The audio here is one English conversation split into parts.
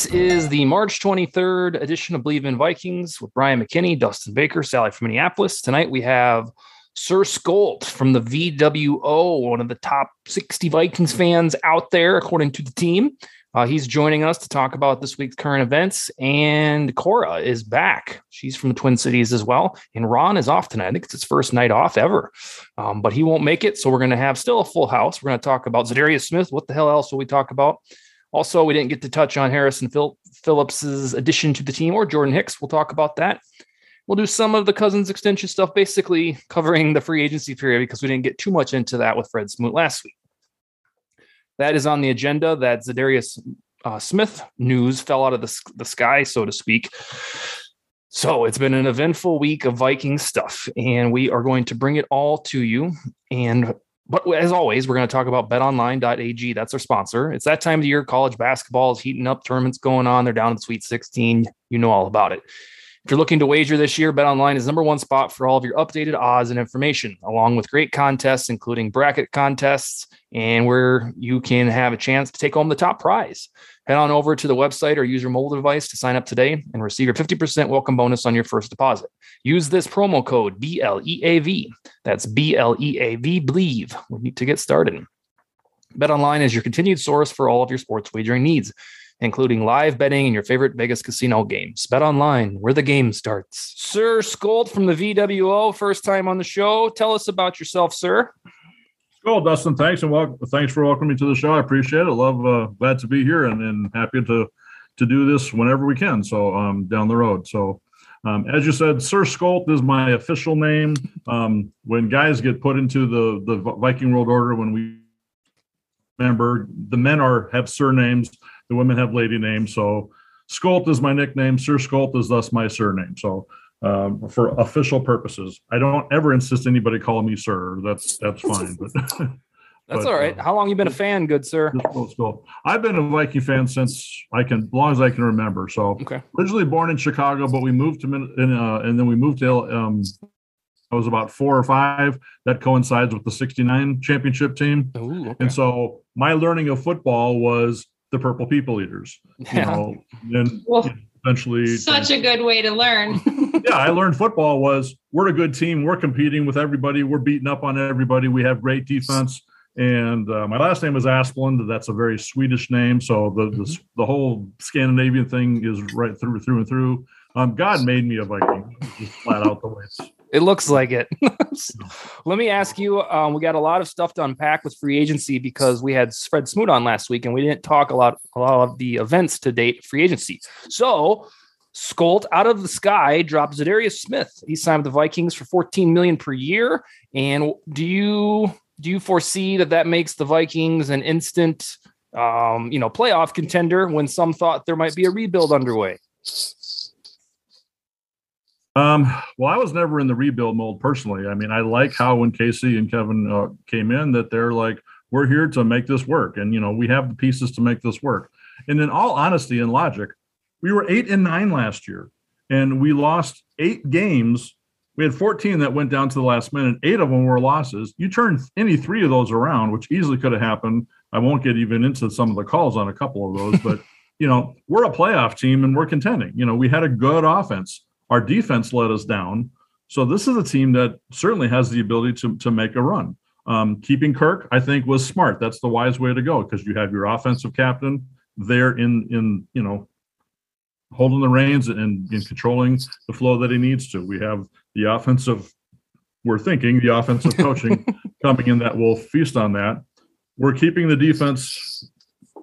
This is the March 23rd edition of Believe in Vikings with Bryant McKinnie, Dustin Baker, Sally from Minneapolis. Tonight we have Sir Skolt from the VWO, one of the top 60 Vikings fans out there, according to the team. Uh, he's joining us to talk about this week's current events. And Cora is back. She's from the Twin Cities as well. And Ron is off tonight. I think it's his first night off ever, um, but he won't make it. So we're going to have still a full house. We're going to talk about Za'Darius Smith. What the hell else will we talk about? Also, we didn't get to touch on Harrison Phil- Phillips's addition to the team or Jordan Hicks. We'll talk about that. We'll do some of the Cousins extension stuff, basically covering the free agency period because we didn't get too much into that with Fred Smoot last week. That is on the agenda. That Za'Darius uh, Smith news fell out of the, the sky, so to speak. So it's been an eventful week of Viking stuff, and we are going to bring it all to you. And but as always, we're going to talk about betonline.ag. That's our sponsor. It's that time of the year. College basketball is heating up, tournaments going on. They're down in the Sweet 16. You know all about it. If you're looking to wager this year, BetOnline is number one spot for all of your updated odds and information, along with great contests, including bracket contests, and where you can have a chance to take home the top prize. Head on over to the website or use your mobile device to sign up today and receive your 50% welcome bonus on your first deposit. Use this promo code BLEAV. That's BLEAV, believe. We need to get started. BetOnline is your continued source for all of your sports wagering needs, including live betting and your favorite Vegas casino games. BetOnline, where the game starts. Sir Skolt from the VWO, first time on the show. Tell us about yourself, sir. Cool, Dustin. Thanks and welcome. Thanks for welcoming me to the show. I appreciate it. Love, uh, glad to be here and, and happy to to do this whenever we can. So um, down the road. So um, as you said, Sir Skolt is my official name. Um, when guys get put into the the Viking World Order, when we remember the men are have surnames, the women have lady names. So Skolt is my nickname. Sir Skolt is thus my surname. So um, for official purposes. I don't ever insist anybody call me sir. That's that's fine. But that's but, all right. Uh, How long you been a fan, good sir? Cool. I've been a Viking fan since I can, as long as I can remember. So okay. originally born in Chicago, but we moved to in, uh, and then we moved to um, I was about four or five. That coincides with the '69 championship team, Ooh, okay. and so my learning of football was the Purple People Eaters. You yeah. know, and well, eventually such a good way to learn yeah i learned football was we're a good team we're competing with everybody we're beating up on everybody we have great defense and uh, my last name is Asplund. That's a very Swedish name, so the, the, mm-hmm. the whole Scandinavian thing is right through through and through. Um, God made me a Viking, just flat out the way. It looks like it. Let me ask you. Um, we got a lot of stuff to unpack with free agency because we had Fred Smoot on last week, and we didn't talk a lot a lot of the events to date free agency. So Skolt out of the sky dropped Za'Darius Smith. He signed with the Vikings for 14 million per year. And do you do you foresee that that makes the Vikings an instant, um, you know, playoff contender when some thought there might be a rebuild underway? Um, well, I was never in the rebuild mold personally. I mean, I like how when Kwesi and Kevin uh, came in, that they're like, we're here to make this work, and you know, we have the pieces to make this work. And in all honesty and logic, we were eight and nine last year, and we lost eight games. We had 14 that went down to the last minute. Eight of them were losses. You turn any three of those around, which easily could have happened. I won't get even into some of the calls on a couple of those, but you know, we're a playoff team and we're contending. You know, we had a good offense. Our defense let us down. So this is a team that certainly has the ability to, to make a run. Um, keeping Kirk, I think, was smart. That's the wise way to go because you have your offensive captain there in in you know holding the reins and, and controlling the flow that he needs to. We have the offensive. We're thinking the offensive coaching coming in that will feast on that. We're keeping the defense.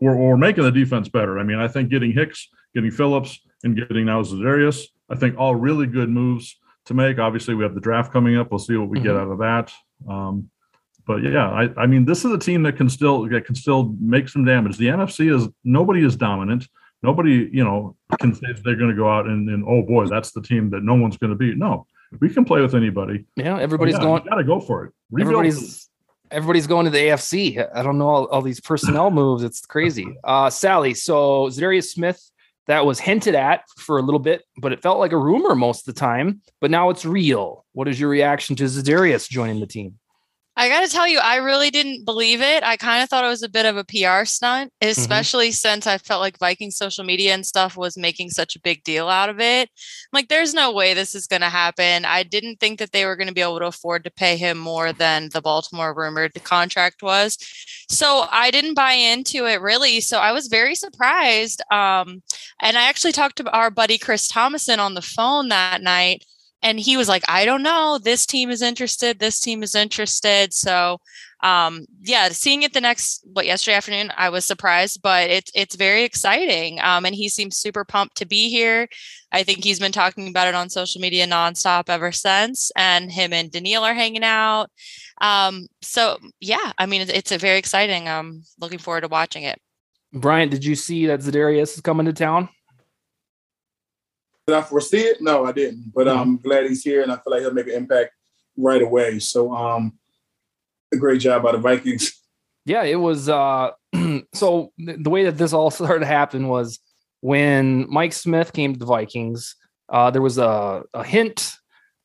We're, we're making the defense better. I mean, I think getting Hicks, getting Phillips, and getting now Za'Darius, I think all really good moves to make. Obviously, we have the draft coming up. We'll see what we get out of that. Um, but yeah, I, I mean, this is a team that can still that can still make some damage. The NFC is nobody is dominant. Nobody, you know, can say they're going to go out and, and oh boy, that's the team that no one's going to beat. No, we can play with anybody. Yeah, everybody's Yeah, going. Got to go for it. Rebuild- Everybody's everybody's going to the AFC. I don't know all, all these personnel moves. It's crazy. Uh, Sally. So Za'Darius Smith, that was hinted at for a little bit, but it felt like a rumor most of the time. But now it's real. What is your reaction to Za'Darius joining the team? I got to tell you, I really didn't believe it. I kind of thought it was a bit of a PR stunt, Mm-hmm. especially since I felt like Viking social media and stuff was making such a big deal out of it. I'm like, there's no way this is going to happen. I didn't think that they were going to be able to afford to pay him more than the Baltimore rumored contract was. So I didn't buy into it really. So I was very surprised. Um, and I actually talked to our buddy Chris Thomason on the phone that night and he was like i don't know. This team is interested. This team is interested. So um yeah seeing it the next what yesterday afternoon i was surprised but it's it's very exciting um and he seems super pumped to be here. I think he's been talking about it on social media nonstop ever since and him and Danielle are hanging out. Um so yeah i mean it's, it's a very exciting i'm looking forward to watching it. Bryant, did you see that Za'Darius is coming to town? Did I foresee it? No, I didn't. But I'm glad he's here, and I feel like he'll make an impact right away. So, um, a great job by the Vikings. Yeah, it was. Uh, so the way that this all started to happen was when Mike Smith came to the Vikings. Uh, there was a, a hint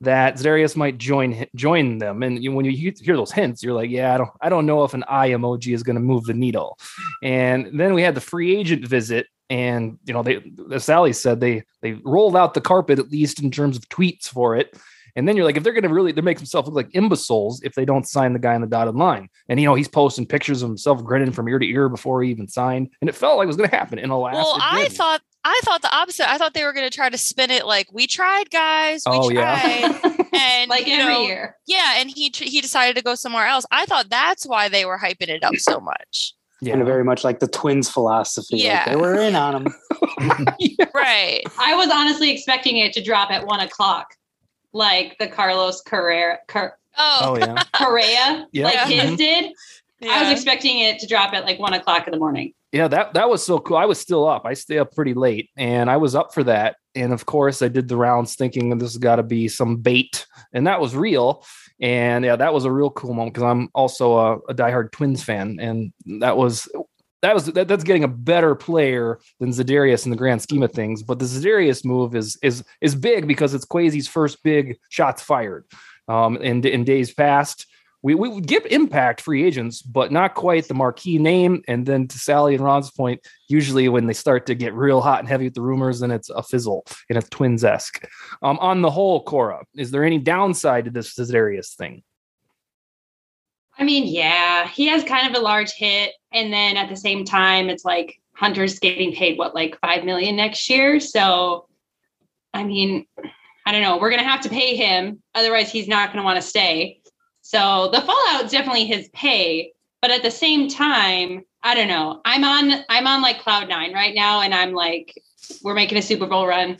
that Za'Darius might join join them, and you, when you hear those hints, you're like, "Yeah, I don't, I don't know if an eye emoji is going to move the needle." And then we had the free agent visit, and you know, they, as Sally said, they they rolled out the carpet at least in terms of tweets for it. And then you're like, if they're going to really, they make themselves look like imbeciles if they don't sign the guy on the dotted line. And you know, he's posting pictures of himself grinning from ear to ear before he even signed, and it felt like it was going to happen. And alas, well it i didn't. thought i thought the opposite i thought they were going to try to spin it like we tried guys we oh tried yeah, and like you every know, year. Yeah, and he he decided to go somewhere else. I thought that's why they were hyping it up so much. Yeah. Kind of very much like the twins philosophy. like, they were in on them. Right. I was honestly expecting it to drop at one o'clock, like the Carlos Carrera, Car- Oh, oh yeah, Correa, Yeah. like Yeah. his mm-hmm. did. I was expecting it to drop at like one o'clock in the morning. yeah. That that was so cool. I was still up. I stay up pretty late, and I was up for that. And of course, I did the rounds thinking this has got to be some bait, and that was real. And yeah, that was a real cool moment because I'm also a, a diehard Twins fan, and that was that was that, that's getting a better player than Za'Darius in the grand scheme of things. But the Za'Darius move is is is big because it's Kwesi's first big shots fired. Um, in in days past, we we would give impact free agents, but not quite the marquee name. And then to Sally and Ron's point, usually when they start to get real hot and heavy with the rumors, then it's a fizzle and it's twins esque. Um, on the whole, Cora, is there any downside to this Za'Darius thing? I mean, yeah, he has kind of a large hit, and then at the same time, it's like Hunter's getting paid what, like five million next year. So, I mean, I don't know. We're gonna have to pay him, otherwise, he's not gonna want to stay. So the fallout is definitely his pay, but at the same time, I don't know. I'm on I'm on like cloud nine right now, and I'm like, we're making a Super Bowl run.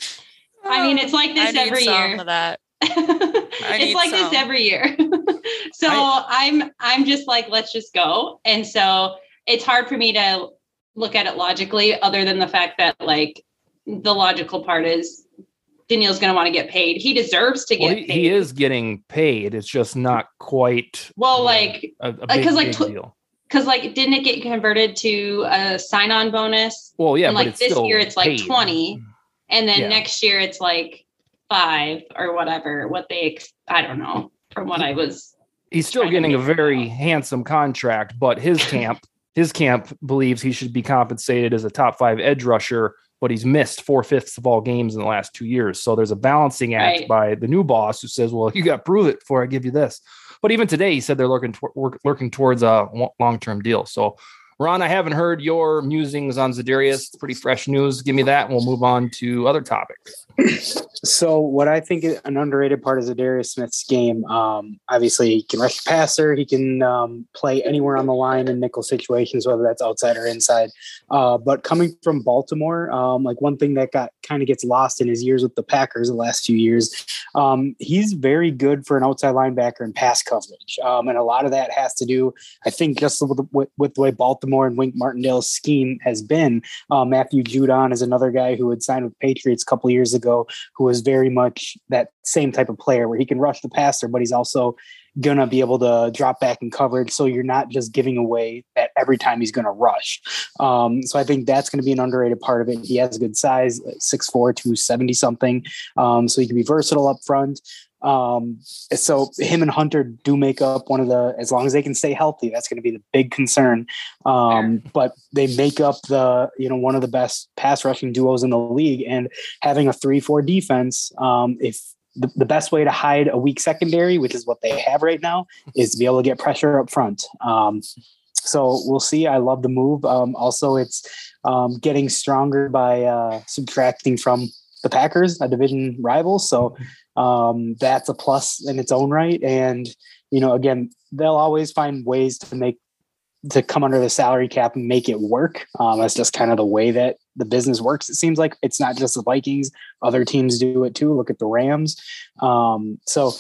I mean, it's like I this every year. it's like some. this every year. so I'm I'm just like, let's just go. And so it's hard for me to look at it logically, other than the fact that like the logical part is Danielle's gonna want to get paid. He deserves to get Well, he, paid. he is getting paid. It's just not quite well, like a, a uh, big, 'cause, like, tw- deal. because like didn't it get converted to a sign-on bonus? Well, yeah, and but like this year it's like paid. 20. And then Yeah. next year it's like five or whatever, what they ex- I don't know from what I was He's still getting a very out. handsome contract, but his camp, his camp believes he should be compensated as a top five edge rusher but he's missed four fifths of all games in the last two years. So there's a balancing act Right. by the new boss who says, "Well, you got to prove it before I give you this." But even today, he said they're looking work, looking towards a long term deal. So, Ron, I haven't heard your musings on Za'Darius. It's pretty fresh news. Give me that, and we'll move on to other topics. So what I think an underrated part of Za'Darius Smith's game, um, obviously he can rush the passer, he can um, play anywhere on the line in nickel situations, whether that's outside or inside. Uh, but coming from Baltimore, um, like one thing that got kind of gets lost in his years with the Packers the last few years, um, he's very good for an outside linebacker in pass coverage, um, and a lot of that has to do, I think, just with, with, with the way Baltimore and Wink Martindale's scheme has been. Uh, Matthew Judon is another guy who had signed with Patriots a couple years ago, who is very much that same type of player where he can rush the passer, but he's also gonna be able to drop back in coverage. So you're not just giving away that every time he's gonna rush. Um, so I think that's gonna be an underrated part of it. He has a good size, 6'4", 270 something. Um, so he can be versatile up front. Um, so him and Hunter do make up one of the as long as they can stay healthy, that's going to be the big concern. Um, but they make up the you know one of the best pass rushing duos in the league, and having a three four defense, um, if the, the best way to hide a weak secondary, which is what they have right now, is to be able to get pressure up front. Um, so we'll see. I love the move. Um, also, it's um, getting stronger by uh, subtracting from the Packers, a division rival. So um, that's a plus in its own right. And you know, again, they'll always find ways to make to come under the salary cap and make it work. Um, that's just kind of the way that the business works. It seems like it's not just the Vikings; other teams do it too. Look at the Rams. Um, so,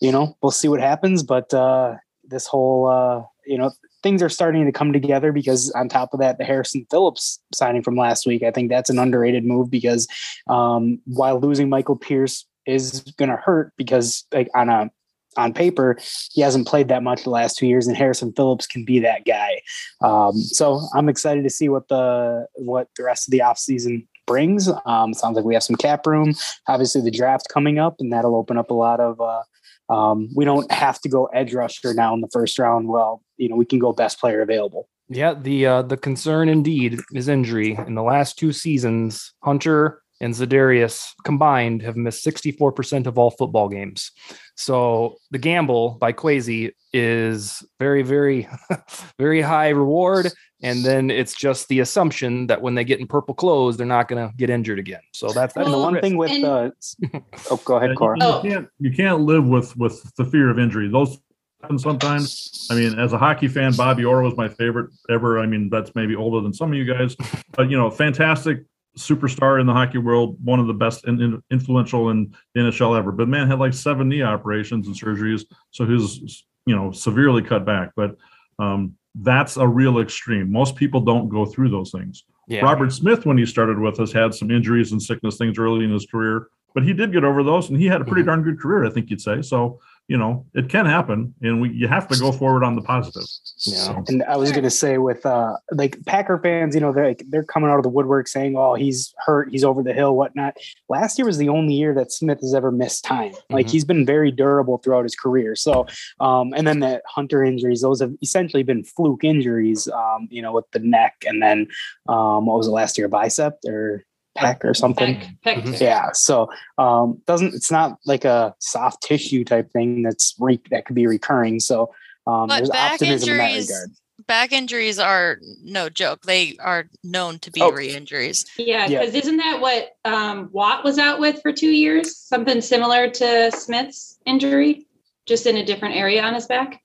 you know, we'll see what happens. But uh, this whole, uh, you know, things are starting to come together because on top of that, the Harrison Phillips signing from last week, I think that's an underrated move because um, while losing Michael Pierce is going to hurt because like on a on paper, he hasn't played that much the last two years, and Harrison Phillips can be that guy. Um, so I'm excited to see what the what the rest of the offseason brings. Um, sounds like we have some cap room. Obviously, the draft coming up, and that'll open up a lot of. Uh, um, we don't have to go edge rusher now in the first round. Well, you know, we can go best player available. Yeah, the uh, the concern indeed is injury. In the last two seasons, Hunter and Za'Darius combined have missed 64% of all football games. So the gamble by Kwesi is very, very, very high reward. And then it's just the assumption that when they get in purple clothes, they're not going to get injured again. So that's, that's And the one risk. thing with and- uh, oh, go ahead, Yeah, Cora. you, you can't you can't live with with the fear of injury. Those happen sometimes. I mean, as a hockey fan, Bobby Orr was my favorite ever. I mean, that's maybe older than some of you guys, but you know, fantastic superstar in the hockey world, one of the best and influential in the NHL ever. But man had like seven knee operations and surgeries, so he's you know severely cut back. But um, that's a real extreme. Most people don't go through those things. Yeah. Robert Smith, when he started with us, had some injuries and sickness things early in his career, but he did get over those, and he had a pretty Mhm. darn good career, I think you'd say. So, you know, it can happen, and we you have to go forward on the positive. Yeah. So, And I was gonna say with uh like Packer fans, you know, they're like they're coming out of the woodwork saying, "Oh, he's hurt, he's over the hill, whatnot." Last year was the only year that Smith has ever missed time. Like Mhm. he's been very durable throughout his career. So, um, and then the Hunter injuries, those have essentially been fluke injuries. Um, you know, with the neck, and then um, what was it last year, bicep or pec or something? Peck, peck. Mhm. Yeah. So um doesn't it's not like a soft tissue type thing that's re- that could be recurring. So um But there's back optimism in that injuries- regard. Back injuries are no joke. They are known to be Oh. re-injuries. Yeah, Yeah. because isn't that what um, Watt was out with for two years? Something similar to Smith's injury, just in a different area on his back.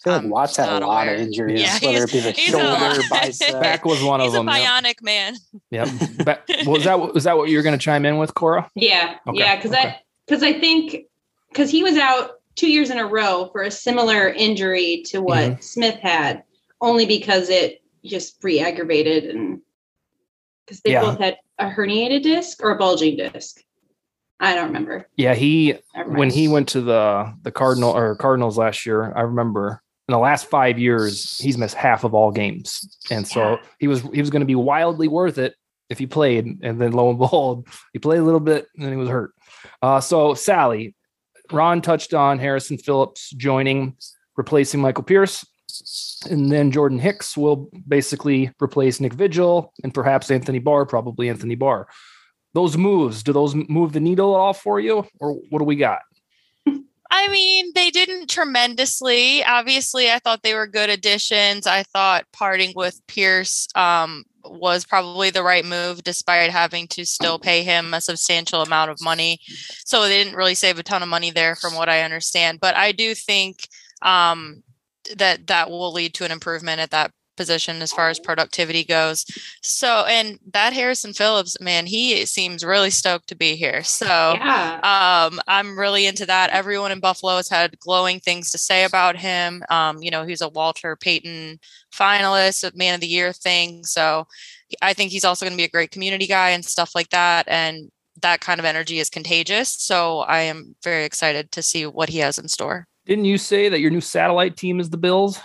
I feel like I'm Watts had a not lot of injuries, Yeah, whether it be the shoulder, lot. bicep. Back was one He's of a them. Yep. bionic man. yep. Ba- was that was that what you were going to chime in with, Cora? Yeah, Okay, yeah, because okay. I because I think because he was out two years in a row for a similar injury to what Mm-hmm. Smith had, only because it just re-aggravated and because they Yeah. both had a herniated disc or a bulging disc. I don't remember. Yeah, he when he went to the the Cardinal or Cardinals last year, I remember in the last five years he's missed half of all games, and so Yeah. he was he was going to be wildly worth it if he played, and then lo and behold, he played a little bit and then he was hurt. Uh, so Sally, Ron touched on Harrison Phillips joining, replacing Michael Pierce. And then Jordan Hicks will basically replace Nick Vigil and perhaps Anthony Barr, probably Anthony Barr. Those moves, do those move the needle at all for you? Or what do we got? I mean, they didn't tremendously. Obviously, I thought they were good additions. I thought parting with Pierce um, was probably the right move, despite having to still pay him a substantial amount of money. So they didn't really save a ton of money there, from what I understand. But I do think um, that that will lead to an improvement at that position as far as productivity goes. So, and that Harrison Phillips, man, he seems really stoked to be here. So, Yeah. um, I'm really into that. Everyone in Buffalo has had glowing things to say about him. Um, you know, he's a Walter Payton finalist, a Man of the Year thing. So, I think he's also going to be a great community guy and stuff like that. And that kind of energy is contagious. So, I am very excited to see what he has in store. Didn't you say that your new satellite team is the Bills?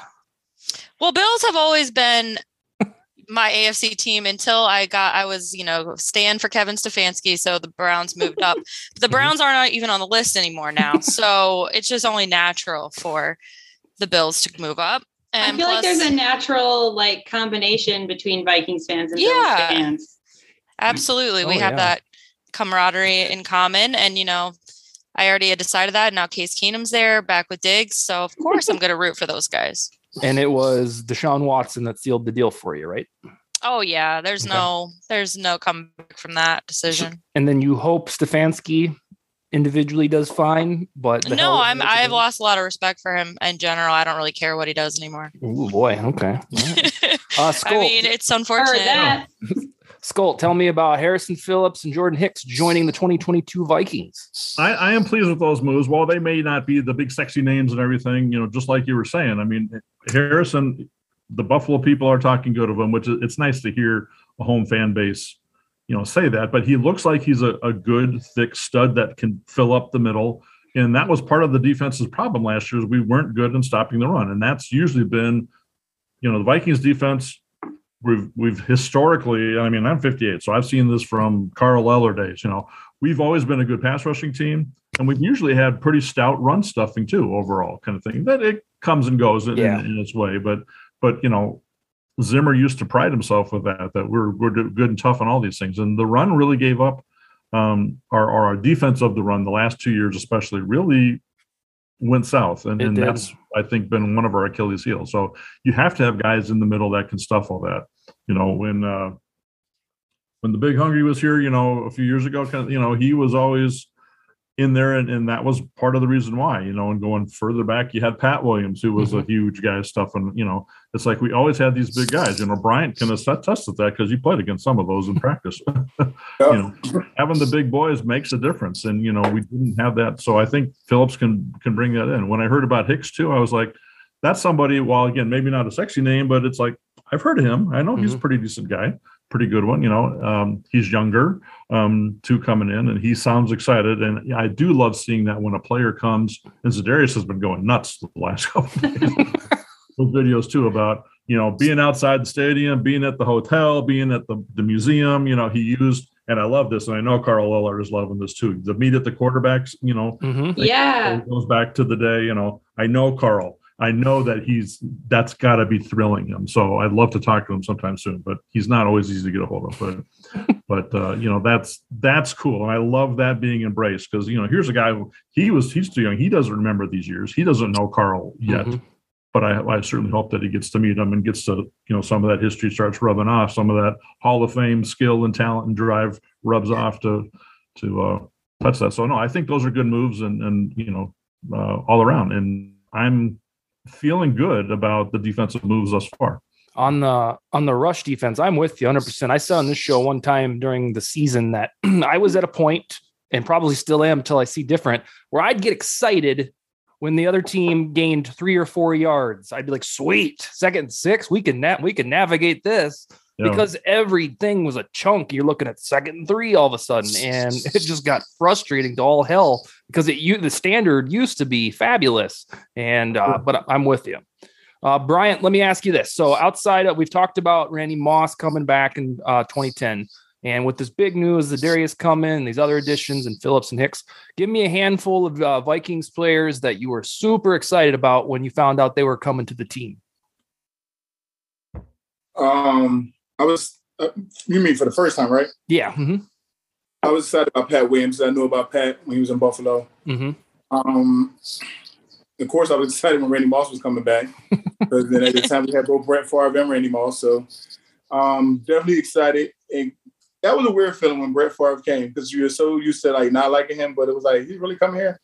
Well, Bills have always been my AFC team until I got I was, you know, stand for Kevin Stefanski. So the Browns moved up. But the Browns mm-hmm. aren't even on the list anymore now. So it's just only natural for the Bills to move up. And I feel like there's a natural like combination between Vikings fans and Yeah. Bills fans. Absolutely. we Oh, have that camaraderie in common. And, you know, I already had decided that. Now Case Keenum's there back with Diggs. So of course I'm gonna root for those guys. And it was Deshaun Watson that sealed the deal for you, right? Oh yeah. There's Okay. no there's no comeback from that decision. And then you hope Stefanski individually does fine, but no, I'm I've lost a lot of respect for him in general. I don't really care what he does anymore. Ooh, boy. Okay. All right. Uh, I mean, it's Heard unfortunate. Skull, tell me about Harrison Phillips and Jordan Hicks joining the 2022 Vikings. I, I am pleased with those moves. While they may not be the big sexy names and everything, you know, just like you were saying. I mean, Harrison, the Buffalo people are talking good of him, which is it's nice to hear a home fan base, you know, say that. But he looks like he's a, a good, thick stud that can fill up the middle. And that was part of the defense's problem last year is we weren't good in stopping the run. And that's usually been, you know, the Vikings defense we've we've historically i mean i'm 58 so i've seen this from carl eller days you know. We've always been a good pass rushing team and we've usually had pretty stout run stuffing too overall kind of thing. That it comes and goes in, Yeah. in its way but but you know zimmer used to pride himself with that that we're we're good and tough on all these things. And the run really gave up um our our defense of the run the last two years especially really went south and, and that's i think been one of our achilles heels. So you have to have guys in the middle that can stuff all that. You know when uh when the big hungry was here you know a few years ago kind of, you know he was always in there and, and that was part of the reason why you know and going further back you had pat williams who was a mm-hmm. huge guy stuff, and you know it's like we always had these big guys you know bryant can attest to that because he played against some of those in practice. You know having the big boys makes a difference and you know we didn't have that so i think phillips can can bring that in. When i heard about hicks too i was like that's somebody while again maybe not a sexy name but it's like i've heard of him i know he's a pretty decent guy pretty good one you know um, he's younger um, too coming in and he sounds excited and i do love seeing that when a player comes and Za'Darius has been going nuts the last couple of days with videos too about you know being outside the stadium being at the hotel being at the, the museum you know he used and i love this and i know carl eller is loving this too the meet at the quarterbacks you know Mhm. Yeah. it goes back to the day, you know, I know Carl. I know that he's that's got to be thrilling him. So I'd love to talk to him sometime soon, but he's not always easy to get a hold of. But but uh, you know that's that's cool, and I love that being embraced because you know here's a guy who he was he's too young. He doesn't remember these years. He doesn't know Carl yet. Mhm. But I, I certainly hope that he gets to meet him and gets to you know some of that history starts rubbing off. Some of that Hall of Fame skill and talent and drive rubs off to to uh, touch that. So no, I think those are good moves and and you know uh, all around. And I'm feeling good about the defensive moves thus far. on the on the rush defense, I'm with you 100. percent I said on this show one time during the season that I was at a point, and probably still am until I see different, where I'd get excited when the other team gained three or four yards. I'd be like, "Sweet, second six, we can na- we can navigate this." Yeah. Because everything was a chunk. You're looking at second and three all of a sudden, and it just got frustrating to all hell because it you the standard used to be fabulous. And uh, but I'm with you. Uh, Bryant, let me ask you this. So, outside of we've talked about Randy Moss coming back in uh, 2010, and with this big news, Za'Darius coming, in, these other additions, and Phillips and Hicks, give me a handful of uh, Vikings players that you were super excited about when you found out they were coming to the team. Um, I was. Uh, you mean for the first time, right? Yeah. hmm I was excited about Pat Williams. I knew about Pat when he was in Buffalo. hmm Um, of course, I was excited when Randy Moss was coming back because then at the time we had both Brett Favre and Randy Moss. So um, definitely excited. And that was a weird feeling when Brett Favre came because you're so used to like not liking him, but it was like he's really coming here.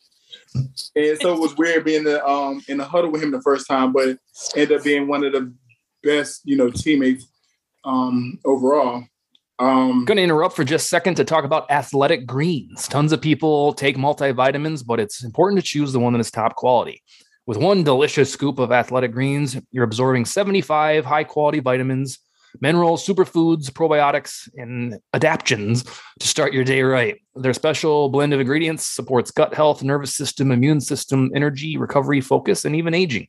And so it was weird being the um in the huddle with him the first time, but ended up being one of the best, you know, teammates um overall. Um Going to interrupt for just a second to talk about athletic greens. Tons of people take multivitamins, but it's important to choose the one that is top quality. With one delicious scoop of athletic greens, you're absorbing 75 high quality vitamins, minerals, superfoods, probiotics, and adaptogens to start your day right. Their special blend of ingredients supports gut health, nervous system, immune system, energy, recovery, focus, and even aging.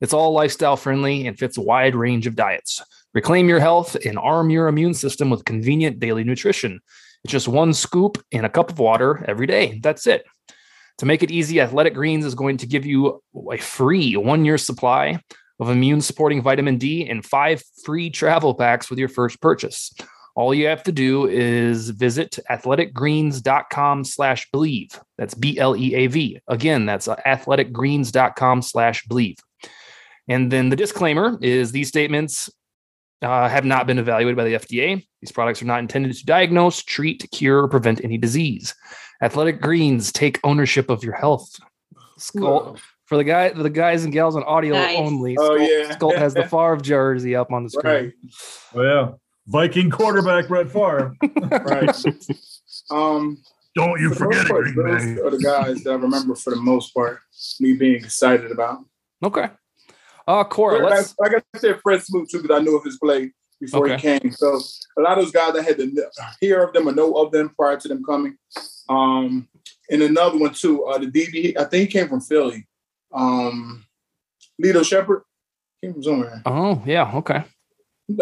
It's all lifestyle friendly and fits a wide range of diets. Reclaim your health and arm your immune system with convenient daily nutrition. It's just one scoop in a cup of water every day. That's it. To make it easy, Athletic Greens is going to give you a free one year supply of immune supporting vitamin D and five free travel packs with your first purchase. All you have to do is visit athleticgreens.com slash believe. That's B L E A V. Again, that's athleticgreens.com slash believe. And then the disclaimer is these statements uh, have not been evaluated by the FDA. These products are not intended to diagnose, treat, cure, or prevent any disease. Athletic Greens take ownership of your health. Skull, for the guy, the guys and gals on audio Nice. only. Oh, yeah. Skull has the Favre jersey up on the screen. right, Oh yeah, Viking quarterback Brett Favre. right. um Don't you for the forget it, part, Green those Bay. are the guys that I remember for the most part me being excited about. Okay. Uh, Cora, But let's. like, like I said, Fred Smoot too, because I knew of his play before he came. So a lot of those guys I had to hear of them or know of them prior to them coming. Um, and another one too, uh, the DB, I think he came from Philly. Um, Lito Sheppard came from somewhere. Oh, yeah. Okay.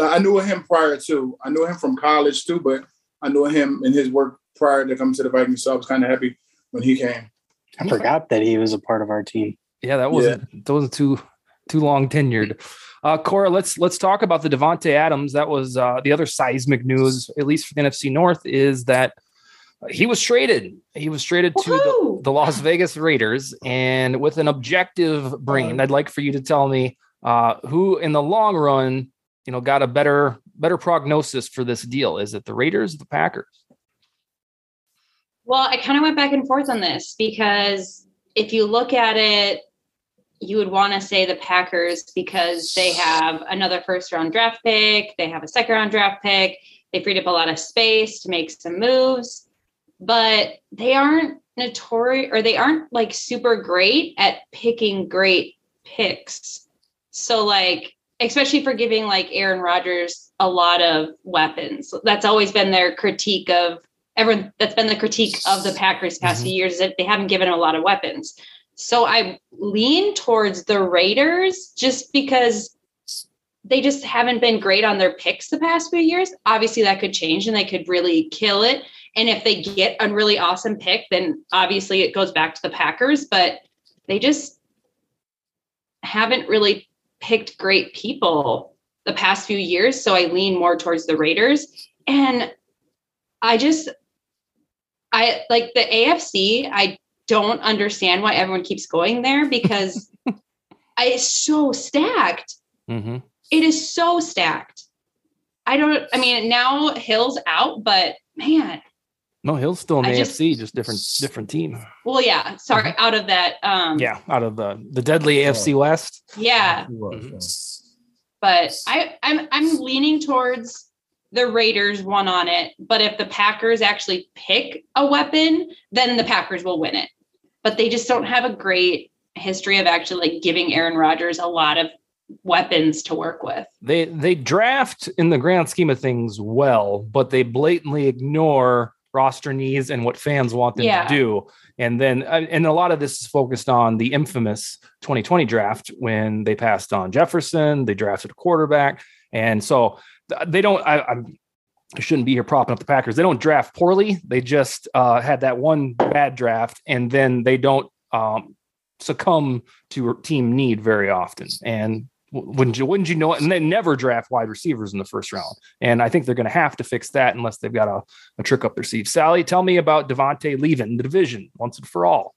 I knew him prior to. I knew him from college too, but I knew him in his work prior to coming to the Vikings. So I was kind of happy when he came. I forgot that he was a part of our team. Yeah, that wasn't that wasn't too too long tenured. Uh, Cora, let's let's talk about the Davante Adams. That was uh, the other seismic news, at least for the NFC North, is that he was traded. He was traded to the, the Las Vegas Raiders, and with an objective brain, I'd like for you to tell me uh, who, in the long run, you know, got a better better prognosis for this deal. Is it the Raiders, or the Packers? Well, I kind of went back and forth on this because if you look at it, you would want to say the Packers because they have another first round draft pick, they have a second round draft pick, they freed up a lot of space to make some moves, but they aren't notorious or they aren't like super great at picking great picks. So, like, especially for giving like Aaron Rodgers a lot of weapons. That's always been their critique of everyone that's been the critique of the Packers past mm-hmm. few years is that they haven't given him a lot of weapons. So I lean towards the Raiders just because they just haven't been great on their picks the past few years. Obviously, that could change and they could really kill it. And if they get a really awesome pick, then obviously it goes back to the Packers, but they just haven't really picked great people the past few years. So I lean more towards the Raiders. And I just, I like the AFC. I don't understand why everyone keeps going there because I, it's so stacked. Mm-hmm. It is so stacked. I don't, I mean, now Hill's out, but man, No, Hill's still in the I just- AFC, just different different team. well, yeah, sorry, out of that. Um, Yeah, out of the the deadly AFC West. Yeah. He was, but I, I'm I'm leaning towards the Raiders one on it. But if the Packers actually pick a weapon, then the Packers will win it. But they just don't have a great history of actually like giving Aaron Rodgers a lot of weapons to work with. They they draft in the grand scheme of things well, but they blatantly ignore roster needs and what fans want them Yeah. to do. And then uh, and a lot of this is focused on the infamous 2020 draft when they passed on Jefferson, they drafted a quarterback, and so they don't. I, I'm I shouldn't be here propping up the Packers. They don't draft poorly. They just uh, had that one bad draft, and then they don't um, succumb to team need very often. And wouldn't you wouldn't you know it? And they never draft wide receivers in the first round. And I think they're going to have to fix that unless they've got a, a trick up their sleeve. Sally, tell me about Davante leaving the division once and for all.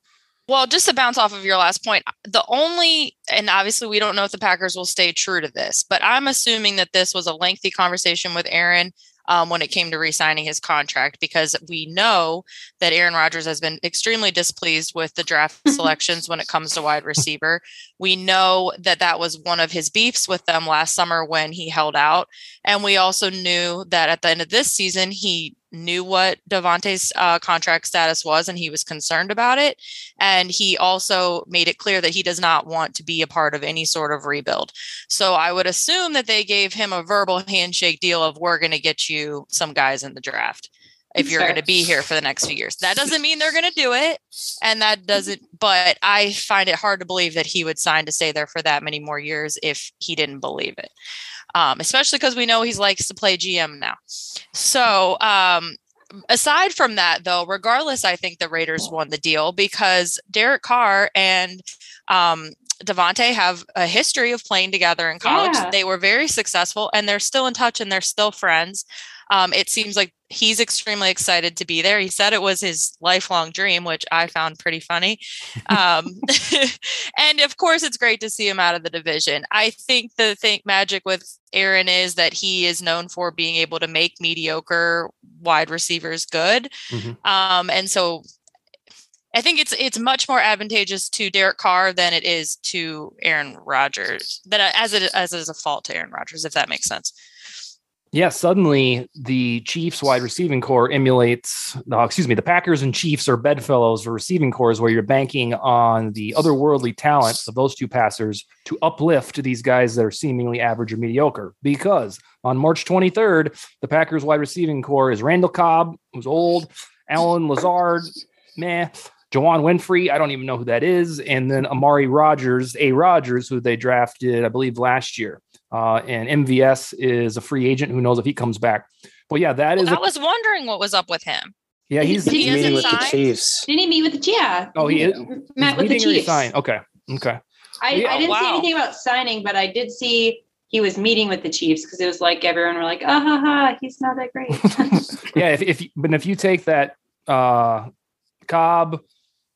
Well, just to bounce off of your last point, the only, and obviously we don't know if the Packers will stay true to this, but I'm assuming that this was a lengthy conversation with Aaron um, when it came to re-signing his contract because we know that Aaron Rodgers has been extremely displeased with the draft selections when it comes to wide receiver. We know that that was one of his beefs with them last summer when he held out, and we also knew that at the end of this season he knew what Davante's uh, contract status was and he was concerned about it. And he also made it clear that he does not want to be a part of any sort of rebuild. So I would assume that they gave him a verbal handshake deal of we're going to get you some guys in the draft if you're going to be here for the next few years. That doesn't mean they're going to do it. And that doesn't, but I find it hard to believe that he would sign to stay there for that many more years if he didn't believe it um, especially because we know he likes to play GM now. So, um, aside from that, though, regardless, I think the Raiders won the deal because Derek Carr and um, Davante have a history of playing together in college. Yeah. They were very successful and they're still in touch and they're still friends. Um, it seems like he's extremely excited to be there. He said it was his lifelong dream, which I found pretty funny. Um, and of course, it's great to see him out of the division. I think the thing magic with Aaron is that he is known for being able to make mediocre wide receivers good. Mm-hmm. Um, and so I think it's it's much more advantageous to Derek Carr than it is to Aaron Rodgers. That as it as it is a fault to Aaron Rodgers, if that makes sense yeah, suddenly the Chiefs wide receiving core emulates, no, excuse me, the Packers and Chiefs are bedfellows for receiving cores where you're banking on the otherworldly talents of those two passers to uplift these guys that are seemingly average or mediocre. Because on March 23rd, the Packers wide receiving core is Randall Cobb, who's old, Allen Lazard, meh, Juwann Winfree, I don't even know who that is, and then Amari Rodgers, A. Rodgers, who they drafted, I believe, last year. Uh, and MVS is a free agent. Who knows if he comes back? But yeah, that is. Well, a, I was wondering what was up with him. Yeah, he's, he's meeting with signed? the Chiefs. Didn't he meet with the yeah? Oh, he is. Met with the Chiefs. Okay. Okay. I, yeah. I didn't wow. see anything about signing, but I did see he was meeting with the Chiefs because it was like everyone were like, ah ha ha, he's not that great. yeah, if, if but if you take that uh Cobb,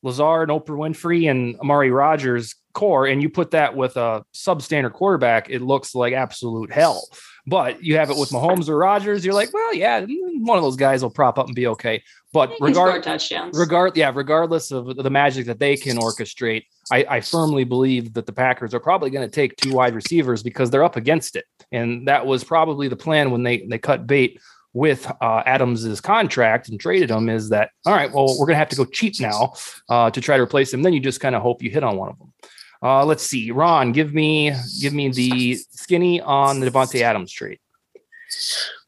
Lazard, and Oprah Winfrey and Amari Rodgers core and you put that with a substandard quarterback, it looks like absolute hell. But you have it with Mahomes or Rodgers, you're like, well, yeah, one of those guys will prop up and be okay. But regard, regard, yeah, regardless of the magic that they can orchestrate, I, I firmly believe that the Packers are probably going to take two wide receivers because they're up against it, and that was probably the plan when they they cut bait with uh, Adams's contract and traded him is that all right? Well, we're going to have to go cheap now uh, to try to replace him. Then you just kind of hope you hit on one of them. Uh, let's see, Ron, give me give me the skinny on the Davante Adams trade.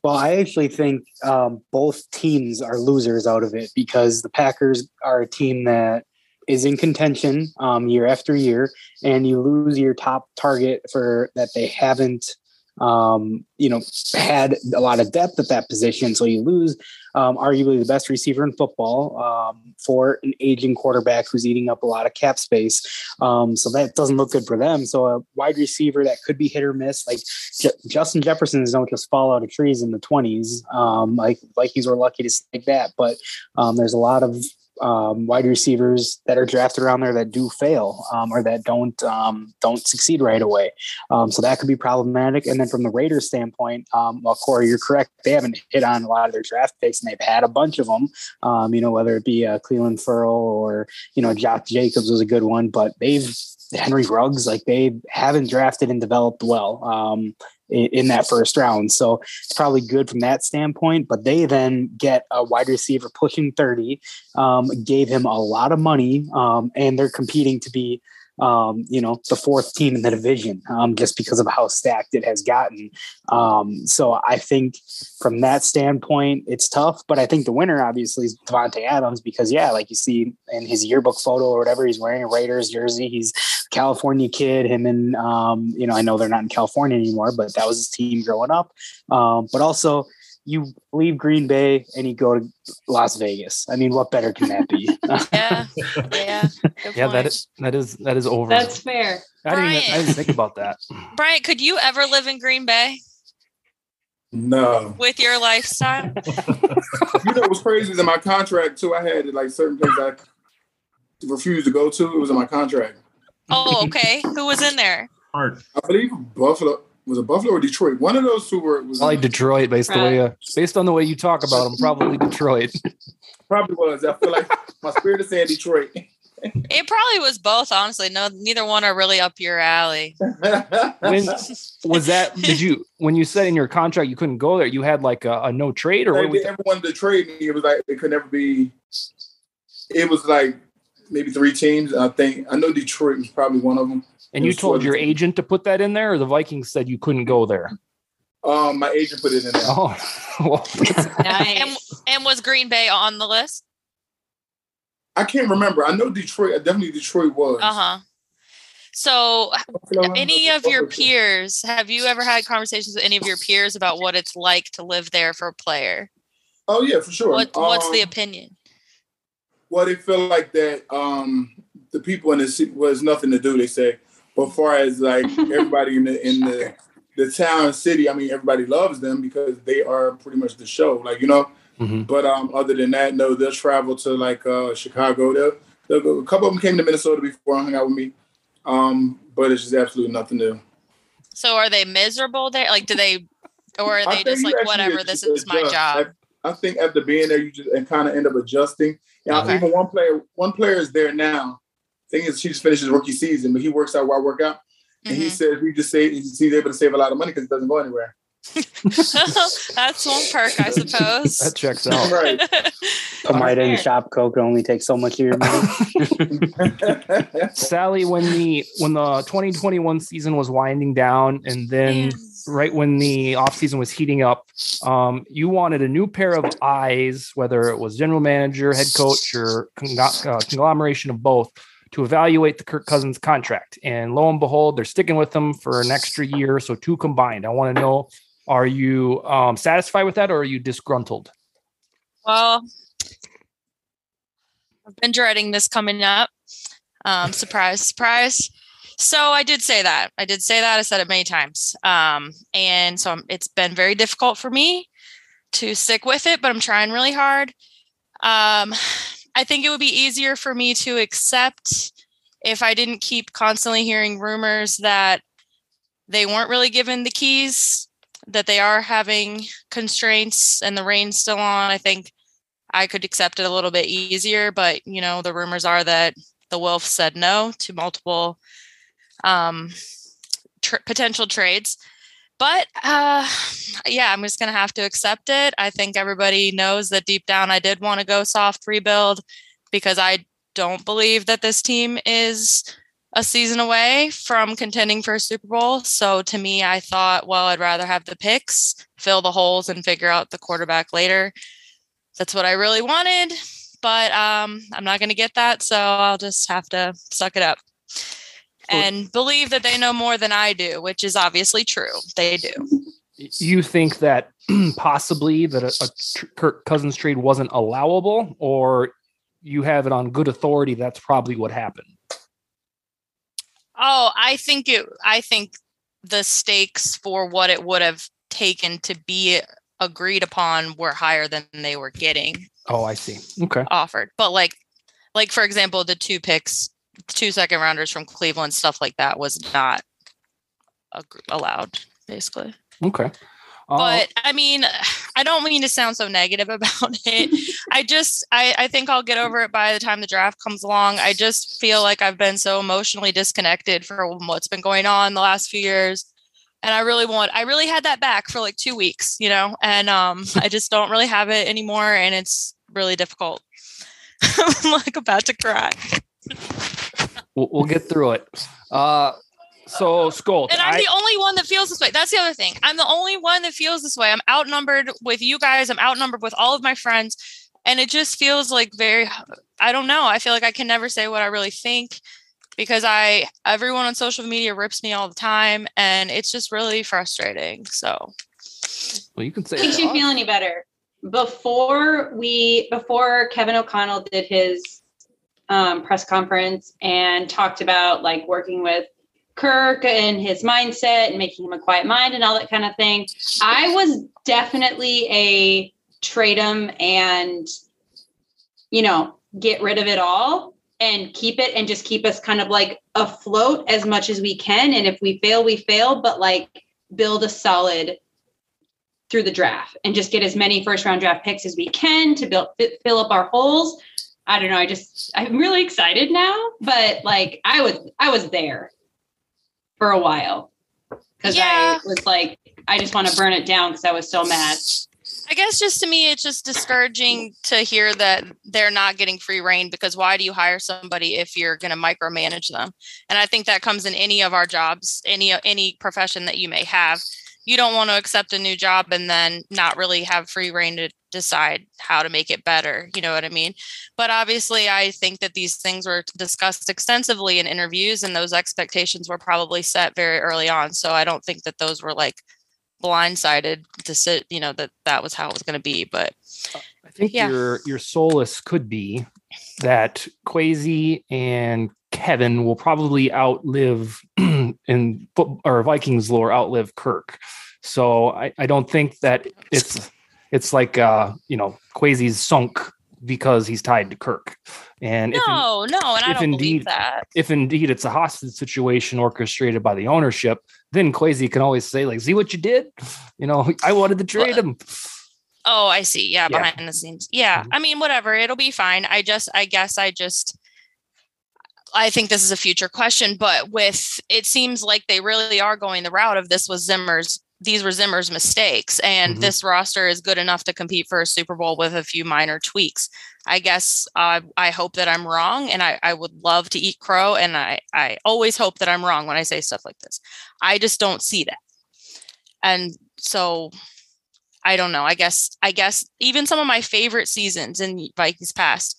Well, I actually think um, both teams are losers out of it because the Packers are a team that is in contention um, year after year, and you lose your top target for that they haven't um, you know, had a lot of depth at that position. So you lose um, arguably the best receiver in football um, for an aging quarterback who's eating up a lot of cap space. Um, so that doesn't look good for them. So a wide receiver that could be hit or miss, like J- Justin Jefferson's don't just fall out of trees in the 20s. Um, like he's were lucky to snag that, but um, there's a lot of um, wide receivers that are drafted around there that do fail um, or that don't um, don't succeed right away. Um, so that could be problematic. And then from the Raiders standpoint, um, well, Corey, you're correct. They haven't hit on a lot of their draft picks, and they've had a bunch of them. Um, you know, whether it be uh, Clelin Ferrell or you know Josh Jacobs was a good one, but they've Henry Ruggs, like they haven't drafted and developed well. Um, in, that first round. So it's probably good from that standpoint. But they then get a wide receiver pushing 30, um, gave him a lot of money, um, and they're competing to be um, you know, the fourth team in the division, um, just because of how stacked it has gotten. Um, so I think from that standpoint, it's tough. But I think the winner obviously is Davante Adams because yeah, like you see in his yearbook photo or whatever, he's wearing a Raiders jersey. He's a California kid. Him and um, you know, I know they're not in California anymore, but that was his team growing up. Um, but also you leave Green Bay and you go to Las Vegas. I mean, what better can that be? Yeah, yeah, good Yeah, that point. is that is that is over. That's fair. I didn't, even, I didn't think about that. Bryant, could you ever live in Green Bay No. with your lifestyle? You know what's crazy is in my contract too. I had like certain places I refused to go to. It was in my contract. Oh, okay. Who was in there? Art. I believe Buffalo was it Buffalo or Detroit. One of those two were was Probably Detroit, based the way uh, based on the way you talk about them. Probably Detroit. probably was. I feel like my spirit is saying Detroit. It probably was both, honestly. No, neither one are really up your alley. When was that? Did you when you said in your contract you couldn't go there? You had like a, a no trade or what? Like, everyone to trade me. It was like it could never be. It was like maybe three teams. I think I know Detroit was probably one of them. And you told your agent to put that in there, or the Vikings said you couldn't go there? Um, my agent put it in there. Oh, well, Nice. And was Green Bay on the list? I can't remember. I know Detroit. Definitely Detroit was. Uh huh. So, any of your peers, have you ever had conversations with any of your peers about what it's like to live there for a player? Oh yeah, for sure. What What's the Um, opinion? Well, they feel like that. Um, the people in the city was nothing to do. They say, but far as like everybody in the in the the town city, I mean, everybody loves them because they are pretty much the show. Like you know. Mhm. But um, other than that, no, they'll travel to like uh, Chicago. They'll, they'll go. A couple of them came to Minnesota before and hung out with me. Um, but it's just absolutely nothing new. So, are they miserable there? Like, do they, or are they just like, whatever, adjust- this is my job? I, I think after being there, you just and kind of end up adjusting. And Okay. even one player, one player is there now. Thing is, she just finished his rookie season, but he works out while I work out, and he Mhm. said he just say he's able to save a lot of money because it doesn't go anywhere. That's one perk, I suppose. that checks out. Right. Come right in, shop Coke, and only take so much of your money. Sally, when the when the 2021 season was winding down, and then right when the offseason was heating up, um, you wanted a new pair of eyes, whether it was general manager, head coach, or con- uh, conglomeration of both, to evaluate the Kirk Cousins contract. And lo and behold, they're sticking with them for an extra year, so two combined. I want to know: Are you um, satisfied with that, or are you disgruntled? Well, I've been dreading this coming up. Um, surprise, surprise. So I did say that. I did say that. I said it many times. Um, and so it's been very difficult for me to stick with it, but I'm trying really hard. Um, I think it would be easier for me to accept if I didn't keep constantly hearing rumors that they weren't really given the keys, that they are having constraints and the rain's still on. I think I could accept it a little bit easier, but you know, the rumors are that the Wolf said no to multiple um, tr- potential trades. But uh, yeah, I'm just gonna have to accept it. I think everybody knows that deep down I did want to go soft rebuild because I don't believe that this team is a season away from contending for a Super Bowl. So to me, I thought, well, I'd rather have the picks, fill the holes, and figure out the quarterback later. That's what I really wanted, but um, I'm not going to get that, so I'll just have to suck it up and believe that they know more than I do, which is obviously true. They do. you think that possibly that a, a tr- Kirk Cousins trade wasn't allowable, or you have it on good authority that's probably what happened? Oh, I think it. I think the stakes for what it would have taken to be agreed upon were higher than they were getting Oh, I see. Okay. offered. But like, like for example, the two picks, two second rounders from Cleveland, stuff like that was not allowed, basically. Okay. Uh, but I mean, I don't mean to sound so negative about it. I just, I, I think I'll get over it by the time the draft comes along. I just feel like I've been so emotionally disconnected from what's been going on the last few years. And I really want, I really had that back for like two weeks, you know, and um, I just don't really have it anymore. And it's really difficult. I'm like about to cry. We'll, we'll get through it. Uh, so Skolt, And I'm I, the only one that feels this way. That's the other thing. I'm the only one that feels this way. I'm outnumbered with you guys. I'm outnumbered with all of my friends. And it just feels like very, I don't know. I feel like I can never say what I really think because I, everyone on social media rips me all the time. And it's just really frustrating. So Well, you can say Makes you feel any better. Before we, before Kevin O'Connell did his um, press conference and talked about like working with Kirk and his mindset and making him a quiet mind and all that kind of thing, I was definitely a trade him and, you know, get rid of it all and keep it and just keep us kind of like afloat as much as we can. And if we fail, we fail, but like build a solid through the draft and just get as many first round draft picks as we can to build fill up our holes. I don't know. I just I'm really excited now, but like I was I was there for a while because Yeah. I was like I just want to burn it down because I was so mad. I guess just to me, it's just discouraging to hear that they're not getting free rein because why do you hire somebody if you're going to micromanage them? And I think that comes in any of our jobs, any any profession that you may have. You don't want to accept a new job and then not really have free rein to decide how to make it better. You know what I mean? But obviously, I think that these things were discussed extensively in interviews, and those expectations were probably set very early on. So I don't think that those were like blindsided to sit, you know, that that was how it was going to be. But uh, I think Yeah. your your solace could be that Kwesi and Kevin will probably outlive in or Vikings lore outlive Kirk. So I, I don't think that it's it's like uh you know Kwesi's sunk because he's tied to Kirk. And in- no, no, and I if don't indeed- believe that. if indeed it's a hostage situation orchestrated by the ownership, then Kwesi can always say, like, see what you did? You know, I wanted to trade him. Oh, I see. Yeah, Yeah. behind the scenes. Yeah. Mhm. I mean, whatever. It'll be fine. I just, I guess I just, I think this is a future question, but with it seems like they really are going the route of this was Zimmer's, these were Zimmer's mistakes, and Mhm. this roster is good enough to compete for a Super Bowl with a few minor tweaks. I guess uh, I hope that I'm wrong, and I, I would love to eat crow, and I, I always hope that I'm wrong when I say stuff like this. I just don't see that. And so I don't know. I guess I guess even some of my favorite seasons in Vikings past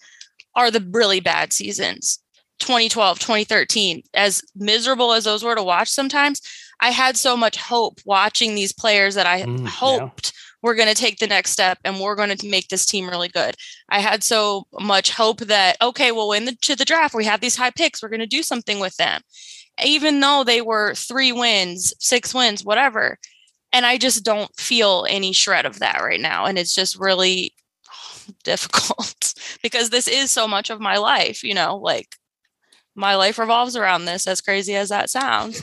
are the really bad seasons. 2012, 2013, as miserable as those were to watch sometimes, I had so much hope watching these players that I Mm, yeah. hoped were going to take the next step and we're going to make this team really good. I had so much hope that okay, well, in the to the draft, we have these high picks, we're going to do something with them. Even though they were three wins, six wins, whatever. And I just don't feel any shred of that right now. And it's just really difficult because this is so much of my life, you know, like my life revolves around this, as crazy as that sounds.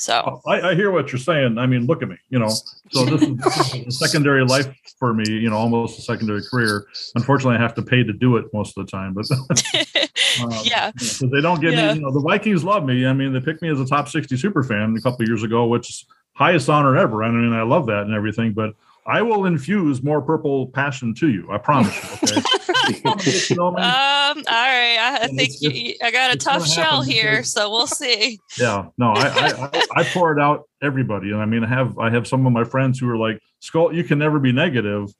So, I, I hear what you're saying. I mean, look at me, you know. So this is, this is a secondary life for me, you know, almost a secondary career. Unfortunately, I have to pay to do it most of the time, but um, yeah. because they don't give Yeah. me, you know, the Vikings love me. I mean, they picked me as a top 60 super fan a couple of years ago, which is highest honor ever. I mean, I love that and everything, but I will infuse more purple passion to you. I promise you. Okay. You know me? Um, all right. I, I think it's- you, I got a tough shell here, because- so we'll see. Yeah, no, I, I, I, I pour it out everybody. And I mean, I have, I have some of my friends who are like, Skull, you can never be negative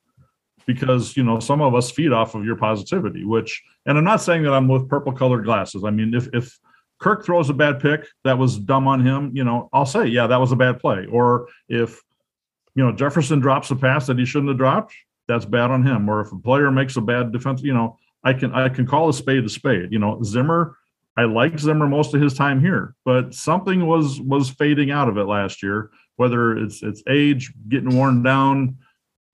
because, you know, some of us feed off of your positivity, which, and I'm not saying that I'm with purple colored glasses. I mean, if, if Kirk throws a bad pick that was dumb on him, you know, I'll say, yeah, that was a bad play. Or if, you know, Jefferson drops a pass that he shouldn't have dropped, that's bad on him. Or if a player makes a bad defense, you know, I can, I can call a spade a spade, you know, Zimmer, I like Zimmer most of his time here, but something was was fading out of it last year. Whether it's it's age, getting worn down,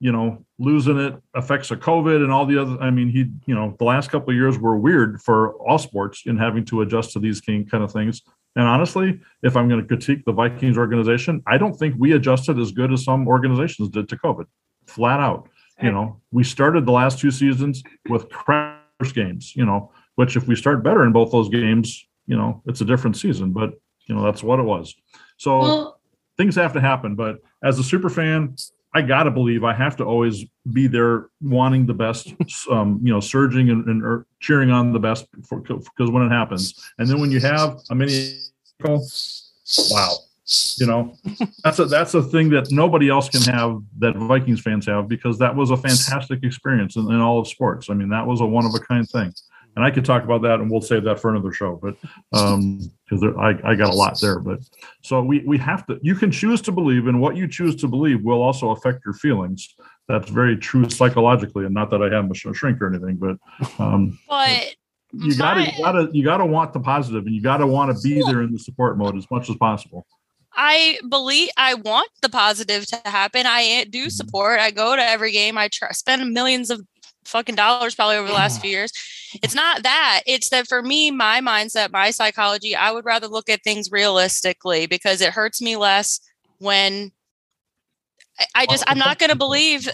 you know, losing it, affects of COVID, and all the other. I mean, he, you know, the last couple of years were weird for all sports in having to adjust to these kind of things. And honestly, if I'm going to critique the Vikings organization, I don't think we adjusted as good as some organizations did to COVID. Flat out, you know, we started the last two seasons with crash games. You know, which if we start better in both those games, you know, it's a different season, but you know, that's what it was. So Well, things have to happen. But as a super fan, I gotta believe I have to always be there wanting the best, um, you know, surging and, and or cheering on the best because when it happens. And then when you have a mini wow. You know, that's a that's a thing that nobody else can have that Vikings fans have because that was a fantastic experience in, in all of sports. I mean, that was a one of a kind thing. and I could talk about that, and we'll save that for another show. But because um, I, I got a lot there, but so we we have to. You can choose to believe, and what you choose to believe will also affect your feelings. That's very true psychologically, and not that I have a shrink or anything, but um, but you gotta you gotta you gotta want the positive, and you gotta want to be there in the support mode as much as possible. I believe I want the positive to happen. I do mm-hmm. support. I go to every game. I try, spend millions of fucking dollars probably over the last few years. It's not that. It's that for me, my mindset, my psychology, I would rather look at things realistically because it hurts me less when I, I just I'm not gonna believe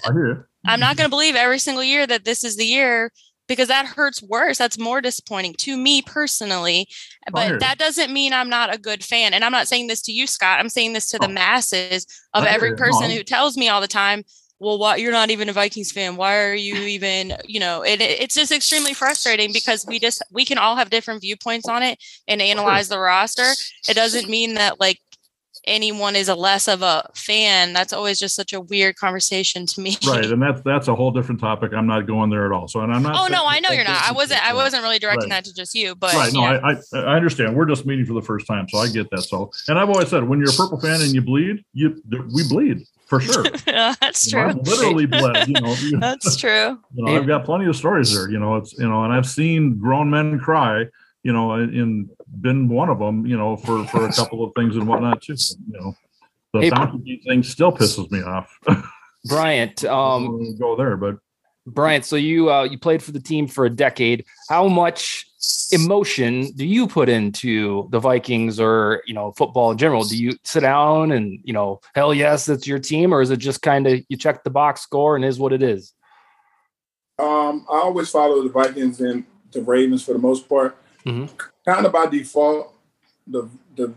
I'm not gonna believe every single year that this is the year because that hurts worse. That's more disappointing to me personally. But that doesn't mean I'm not a good fan. And I'm not saying this to you, Scott. I'm saying this to the oh. masses of every person who tells me all the time, well, why you're not even a Vikings fan? Why are you even, you know, it, it's just extremely frustrating because we just we can all have different viewpoints on it and analyze the roster. It doesn't mean that like anyone is a less of a fan that's always just such a weird conversation to me. Right and that's that's a whole different topic i'm not going there at all so and i'm not oh no i know you're not i wasn't i wasn't really directing right. that to just you but right no I, I, I understand we're just meeting for the first time so i get that so and i've always said when you're a purple fan and you bleed you we bleed for sure. Yeah, that's you true. know, literally bled you know. That's true. You know i've got plenty of stories there you know it's you know and i've seen grown men cry you know, in been one of them, you know, for for a couple of things and whatnot too. You know, the hey, donkey thing still pisses me off. Bryant, um, go there, but Bryant, so you uh, you played for the team for a decade. How much emotion do you put into the Vikings or you know football in general? Do you sit down and you know hell yes, that's your team, or is it just kind of you check the box score and is what it is? Um, I always follow the Vikings and the Ravens for the most part. Mm-hmm. Kind of by default, the the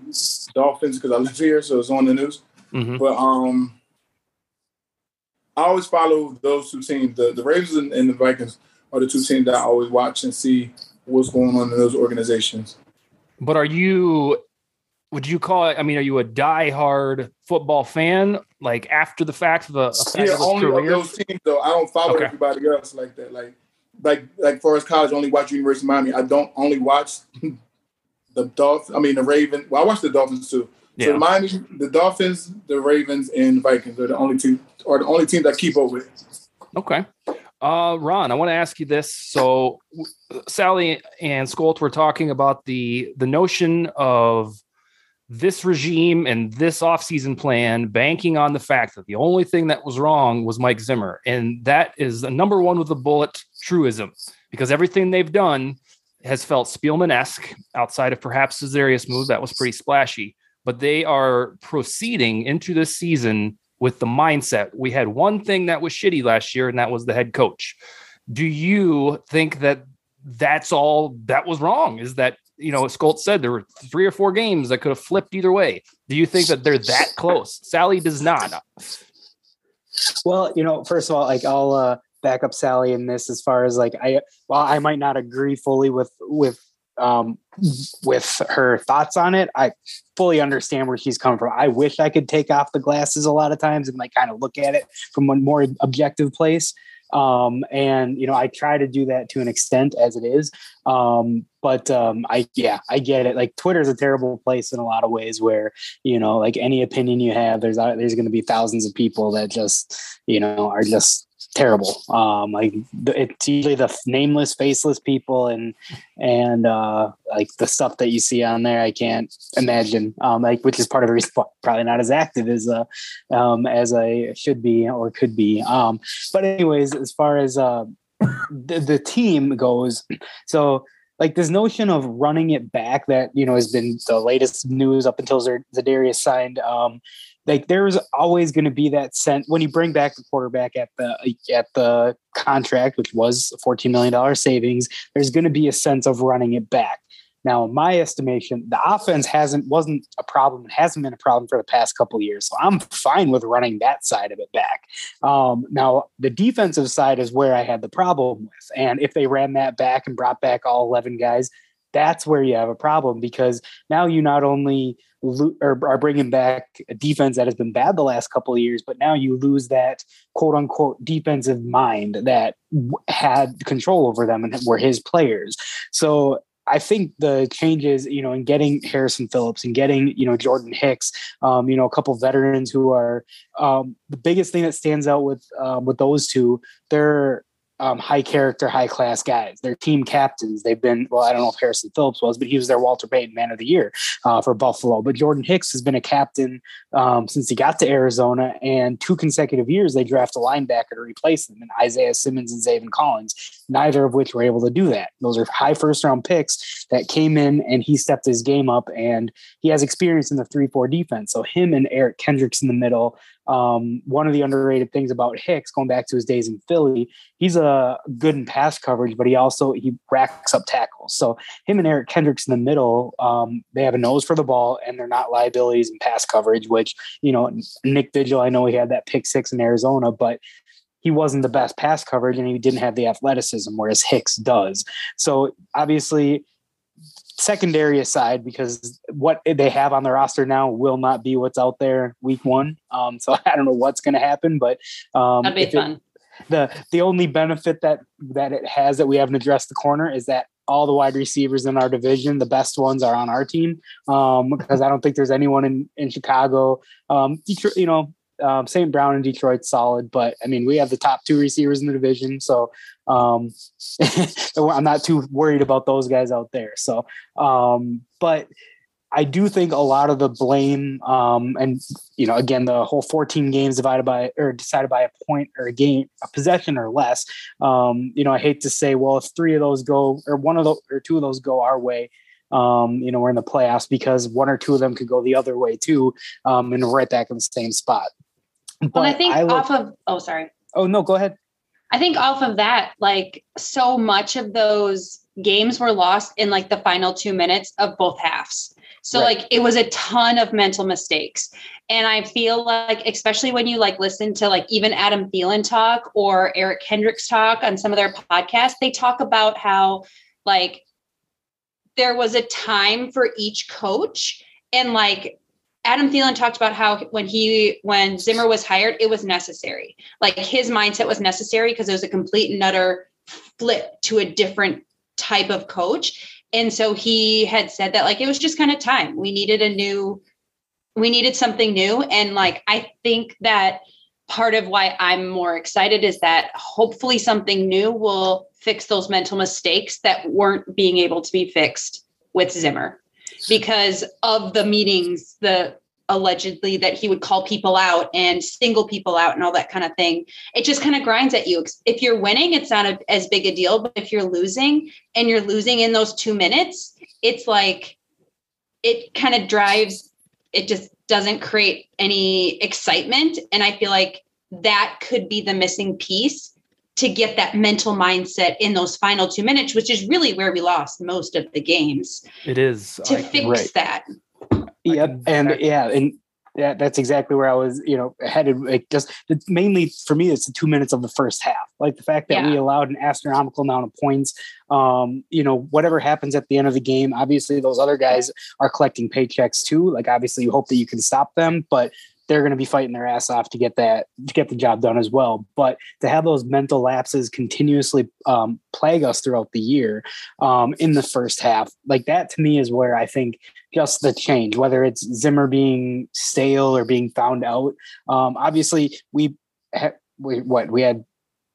Dolphins because I live here, so it's on the news. Mm-hmm. But um, I always follow those two teams. The the Ravens and, and the Vikings are the two teams that I always watch and see what's going on in those organizations. But are you? Would you call it? I mean, are you a die-hard football fan? Like after the fact of a, a yeah, only career? of those teams though. I don't follow okay. everybody else like that. Like like like for us college, only watch University of Miami. I don't only watch the Dolphins. I mean the Ravens. Well, I watch the Dolphins too. Yeah. So Miami, the Dolphins, the Ravens, and Vikings are the only two are the only teams I keep up with. Okay. Uh, Ron, I want to ask you this. So, Sally and Skolt were talking about the the notion of this regime and this offseason plan banking on the fact that the only thing that was wrong was Mike Zimmer. And that is the number one with the bullet truism because everything they've done has felt Spielman esque outside of perhaps Za'Darius move. That was pretty splashy. But they are proceeding into this season with the mindset. We had one thing that was shitty last year, and that was the head coach. Do you think that that's all that was wrong? Is that you know, Skolt said there were three or four games that could have flipped either way. Do you think that they're that close? Sally does not. Well, you know, first of all, like I'll uh, back up Sally in this as far as like I, well, I might not agree fully with with um with her thoughts on it. I fully understand where she's coming from. I wish I could take off the glasses a lot of times and like kind of look at it from a more objective place. Um, and you know, I try to do that to an extent as it is. Um, but um, I yeah, I get it. Like Twitter is a terrible place in a lot of ways where, you know, like any opinion you have, there's uh, there's gonna be thousands of people that just, you know, are just terrible. Um, like it's usually the nameless, faceless people, and and uh, like the stuff that you see on there, I can't imagine. Um, like which is part of the reason probably not as active as uh, um, as I should be or could be. Um, but anyways, as far as uh, the, the team goes, so like this notion of running it back that you know has been the latest news up until Za'Darius signed. Um, like there's always going to be that sense when you bring back the quarterback at the at the contract, which was $14 million savings, there's going to be a sense of running it back. Now, in my estimation, the offense hasn't wasn't a problem. It hasn't been a problem for the past couple years, so I'm fine with running that side of it back. Um, now, the defensive side is where I had the problem with, and if they ran that back and brought back all 11 guys, that's where you have a problem because now you not only lo- are bringing back a defense that has been bad the last couple of years, but now you lose that quote unquote defensive mind that had control over them and were his players. So I think the changes, you know, in getting Harrison Phillips and getting, you know, Jordan Hicks, um, you know, a couple veterans who are um, the biggest thing that stands out with um, with those two. They're um, high character, high class guys. They're team captains. They've been, well, I don't know if Harrison Phillips was, but he was their Walter Payton Man of the Year uh, for Buffalo. But Jordan Hicks has been a captain um, since he got to Arizona, and two consecutive years they draft a linebacker to replace them, and Isaiah Simmons and Zaven Collins, neither of which were able to do that. Those are high first round picks that came in, and he stepped his game up, and he has experience in the 3 4 defense. So him and Eric Kendricks in the middle um, one of the underrated things about Hicks, going back to his days in Philly, he's a good in pass coverage, but he also he racks up tackles. So him and Eric Kendricks in the middle, um, they have a nose for the ball, and they're not liabilities in pass coverage. Which you know, Nick Vigil, I know he had that pick six in Arizona, but he wasn't the best pass coverage, and he didn't have the athleticism, whereas Hicks does. So obviously secondary aside, because what they have on the roster now will not be what's out there week one. Um, so I don't know what's going to happen, but um, That'd be fun. It, the the only benefit that that it has that we haven't addressed the corner is that all the wide receivers in our division, the best ones are on our team. Um, because I don't think there's anyone in in Chicago. Um, Detroit, you know, um, St. Brown and Detroit solid, but I mean, we have the top two receivers in the division, so um, I'm not too worried about those guys out there. So, um, but I do think a lot of the blame, um, and you know, again, the whole 14 games divided by or decided by a point or a game, a possession or less. Um, you know, I hate to say, well, if three of those go or one of those or two of those go our way, um, you know, we're in the playoffs because one or two of them could go the other way too, um, and we're right back in the same spot. But well, I think I look, off of oh sorry. Oh no, go ahead. I think off of that, like so much of those games were lost in like the final two minutes of both halves. So right. like it was a ton of mental mistakes. And I feel like, especially when you like listen to like even Adam Thielen talk or Eric Kendricks talk on some of their podcasts, they talk about how like there was a time for each coach and like Adam Thielen talked about how when he when Zimmer was hired, it was necessary. Like his mindset was necessary because it was a complete and utter flip to a different type of coach. And so he had said that like it was just kind of time. We needed a new, we needed something new. And like I think that part of why I'm more excited is that hopefully something new will fix those mental mistakes that weren't being able to be fixed with Zimmer because of the meetings, the allegedly that he would call people out and single people out and all that kind of thing. It just kind of grinds at you. If you're winning, it's not a, as big a deal, but if you're losing and you're losing in those two minutes, it's like it kind of drives, it just doesn't create any excitement. And I feel like that could be the missing piece to get that mental mindset in those final two minutes, which is really where we lost most of the games. It is to I, fix right. that. Yep, and yeah, and yeah, that's exactly where I was, you know, headed. Like just mainly for me, it's the two minutes of the first half. Like the fact that yeah. we allowed an astronomical amount of points. Um, you know, whatever happens at the end of the game, obviously those other guys are collecting paychecks too. Like obviously you hope that you can stop them, but they're going to be fighting their ass off to get that to get the job done as well. But to have those mental lapses continuously um, plague us throughout the year um, in the first half, like that to me is where I think just the change, whether it's Zimmer being stale or being found out. Um, obviously, we, ha- we what we had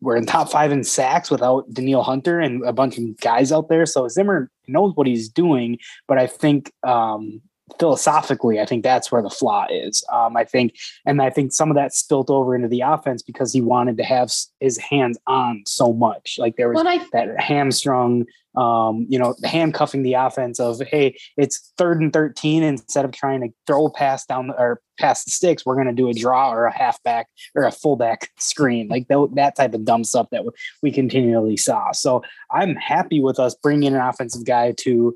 we're in top five in sacks without Danielle Hunter and a bunch of guys out there. So Zimmer knows what he's doing, but I think um, philosophically, I think that's where the flaw is. Um, I think, and I think some of that spilt over into the offense because he wanted to have his hands on so much. Like there was I, that hamstrung, um, you know, handcuffing the offense of, hey, it's third and 13. Instead of trying to throw a pass down the, or pass the sticks, we're going to do a draw or a halfback or a fullback screen, like th- that type of dumb stuff that we continually saw. So I'm happy with us bringing an offensive guy to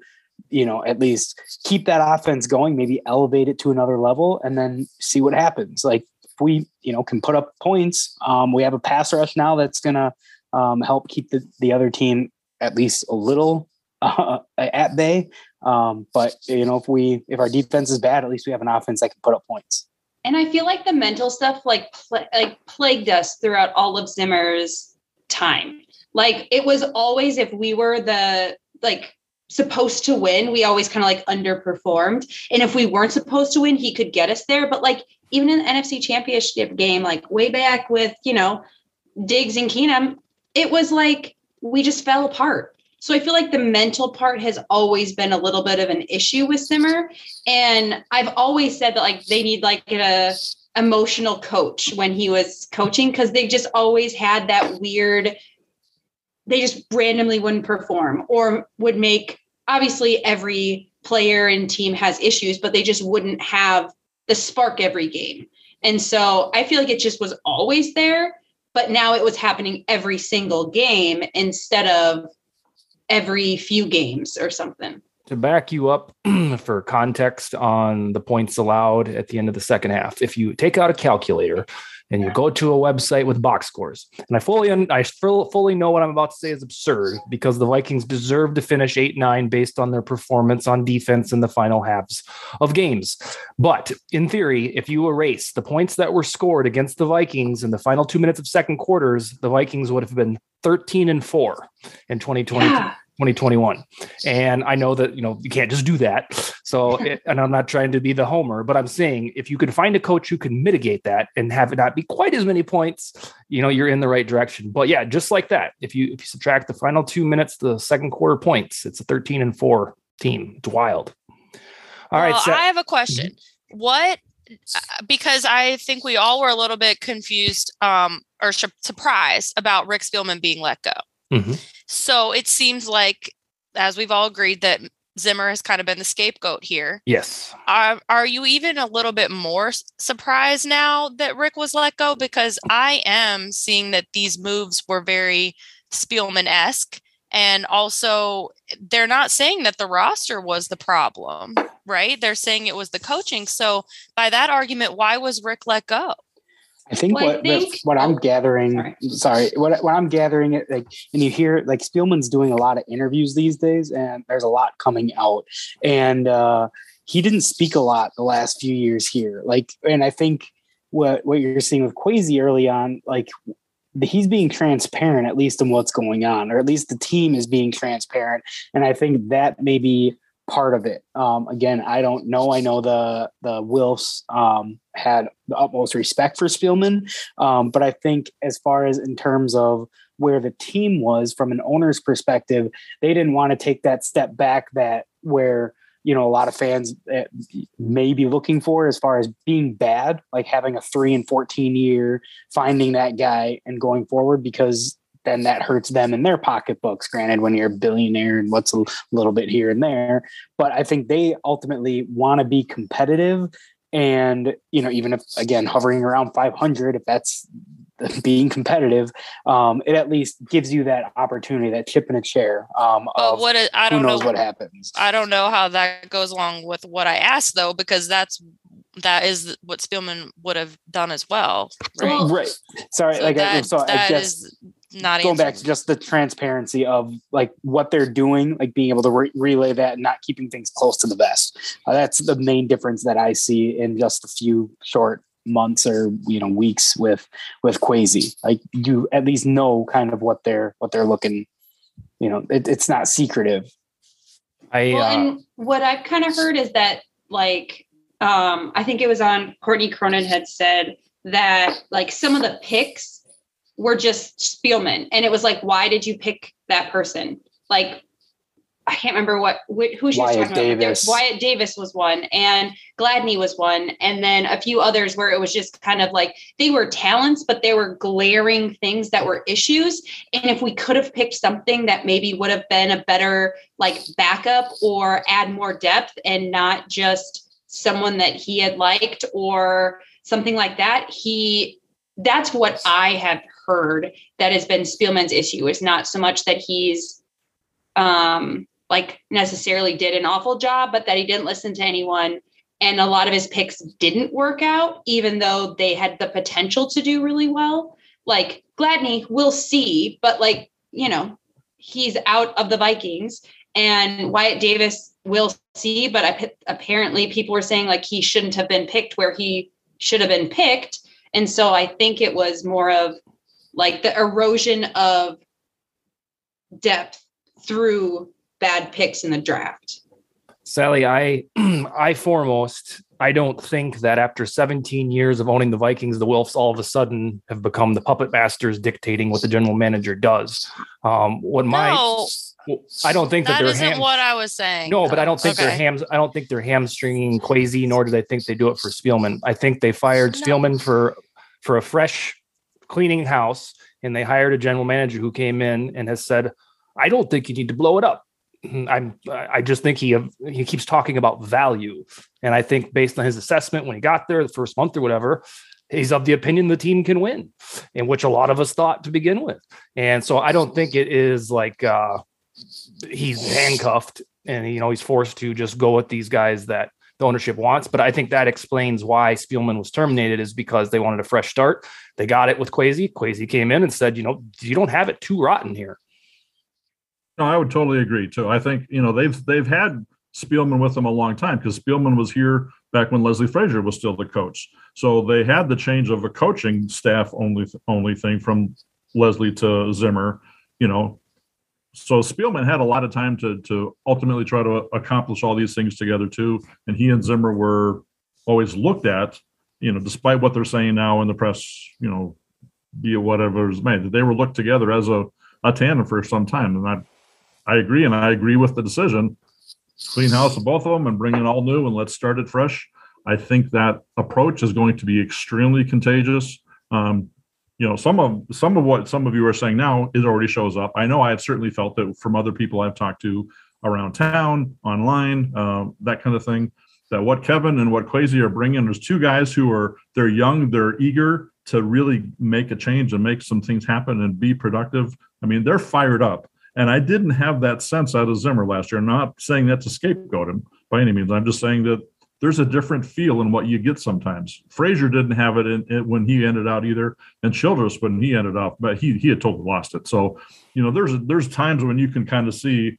you know, at least keep that offense going, maybe elevate it to another level and then see what happens. Like if we, you know, can put up points, um, we have a pass rush now that's going to um, help keep the, the other team at least a little uh, at bay. Um, but you know, if we if our defense is bad, at least we have an offense that can put up points. And I feel like the mental stuff like pl- like plagued us throughout all of Zimmer's time. Like it was always if we were the like supposed to win, we always kind of like underperformed. And if we weren't supposed to win, he could get us there. But like even in the NFC championship game, like way back with, you know, Diggs and Keenum, it was like we just fell apart. So I feel like the mental part has always been a little bit of an issue with Zimmer. And I've always said that like they need like a emotional coach when he was coaching because they just always had that weird they just randomly wouldn't perform or would make obviously every player and team has issues, but they just wouldn't have the spark every game. And so I feel like it just was always there, but now it was happening every single game instead of every few games or something. To back you up for context on the points allowed at the end of the second half, if you take out a calculator and you go to a website with box scores. And I fully I fully know what I'm about to say is absurd because the Vikings deserve to finish 8-9 based on their performance on defense in the final halves of games. But in theory, if you erase the points that were scored against the Vikings in the final 2 minutes of second quarters, the Vikings would have been 13 and 4 in 2020. Yeah. 2021. And I know that, you know, you can't just do that. So, and I'm not trying to be the homer, but I'm saying if you could find a coach who can mitigate that and have it not be quite as many points, you know, you're in the right direction. But yeah, just like that, if you if you subtract the final 2 minutes the second quarter points, it's a 13 and 4 team. It's wild. All well, right, so, I have a question. Mm-hmm. What uh, because I think we all were a little bit confused um, or sh- surprised about Rick Spielman being let go. Mm-hmm. So it seems like, as we've all agreed, that Zimmer has kind of been the scapegoat here. Yes. Are, are you even a little bit more surprised now that Rick was let go? Because I am seeing that these moves were very Spielman esque. And also, they're not saying that the roster was the problem, right? They're saying it was the coaching. So, by that argument, why was Rick let go? I think well, what I think, what I'm oh, gathering, sorry. sorry, what what I'm gathering it like, and you hear like Spielman's doing a lot of interviews these days, and there's a lot coming out, and uh, he didn't speak a lot the last few years here. Like, and I think what what you're seeing with Kwesi early on, like he's being transparent at least in what's going on, or at least the team is being transparent, and I think that maybe part of it. Um, again, I don't know. I know the the Wilfs um, had the utmost respect for Spielman, um, but I think as far as in terms of where the team was from an owner's perspective, they didn't want to take that step back. That where you know a lot of fans eh, may be looking for as far as being bad, like having a three and fourteen year, finding that guy and going forward because then that hurts them in their pocketbooks. Granted, when you're a billionaire and what's a little bit here and there, but I think they ultimately want to be competitive. And you know, even if again hovering around 500, if that's being competitive, um, it at least gives you that opportunity, that chip in a chair. Um, but what I don't know what happens. I don't know how that goes along with what I asked though, because that's that is what Spielman would have done as well. Right. right. Sorry. So like that, I, so I guess not going back to just the transparency of like what they're doing, like being able to re- relay that and not keeping things close to the vest. Uh, that's the main difference that I see in just a few short months or you know weeks with with Kwesi. Like you at least know kind of what they're what they're looking. You know, it, it's not secretive. I well, uh, and what I've kind of heard is that like um I think it was on Courtney Cronin had said that like some of the picks were just Spielman. And it was like, why did you pick that person? Like, I can't remember what, who she Wyatt was talking Davis. about. Wyatt Davis was one, and Gladney was one, and then a few others where it was just kind of like they were talents, but they were glaring things that were issues. And if we could have picked something that maybe would have been a better like backup or add more depth, and not just someone that he had liked or something like that, he that's what I have heard that has been Spielman's issue. It's not so much that he's um, like necessarily did an awful job, but that he didn't listen to anyone. And a lot of his picks didn't work out, even though they had the potential to do really well. Like Gladney, we'll see, but like, you know, he's out of the Vikings. and Wyatt Davis will see, but I, apparently people were saying like he shouldn't have been picked where he should have been picked. And so I think it was more of like the erosion of depth through bad picks in the draft. Sally, I I foremost I don't think that after 17 years of owning the Vikings, the Wilfs all of a sudden have become the puppet masters dictating what the general manager does. Um, what my No, I don't think that, that they're isn't ham- what I was saying. no, but I don't think they're Okay. hams. I don't think they're hamstringing Kwesi, nor do they think they do it for Spielman. I think they fired No. Spielman for for a fresh cleaning house, and they hired a general manager who came in and has said, "I don't think you need to blow it up." I'm. I just think he he keeps talking about value, and I think based on his assessment when he got there, the first month or whatever, he's of the opinion the team can win, in which a lot of us thought to begin with. And so I don't think it is like uh, he's handcuffed and you know he's forced to just go with these guys that the ownership wants. But I think that explains why Spielman was terminated is because they wanted a fresh start. They got it with Kwesi. Kwesi came in and said, you know, you don't have it too rotten here. No, I would totally agree too. I think you know they've they've had Spielman with them a long time because Spielman was here back when Leslie Frazier was still the coach. So they had the change of a coaching staff only only thing from Leslie to Zimmer. You know, so Spielman had a lot of time to to ultimately try to accomplish all these things together too. And he and Zimmer were always looked at. You know, despite what they're saying now in the press, you know, be it whatever is made, that they were looked together as a a tandem for some time, and I I agree, and I agree with the decision. Clean house of both of them and bring in all new and let's start it fresh. I think that approach is going to be extremely contagious. Um, you know, some of some of what some of you are saying now it already shows up. I know I have certainly felt it from other people I've talked to around town, online, um, that kind of thing. That what Kevin and what Kwesi are bringing, there's two guys who are they're young, they're eager to really make a change and make some things happen and be productive. I mean, they're fired up. And I didn't have that sense out of Zimmer last year. I'm not saying that to scapegoat him by any means. I'm just saying that there's a different feel in what you get sometimes. Frazier didn't have it in, in- when he ended out either, and Childress when he ended up, but he he had totally lost it. So, you know, there's there's times when you can kind of see,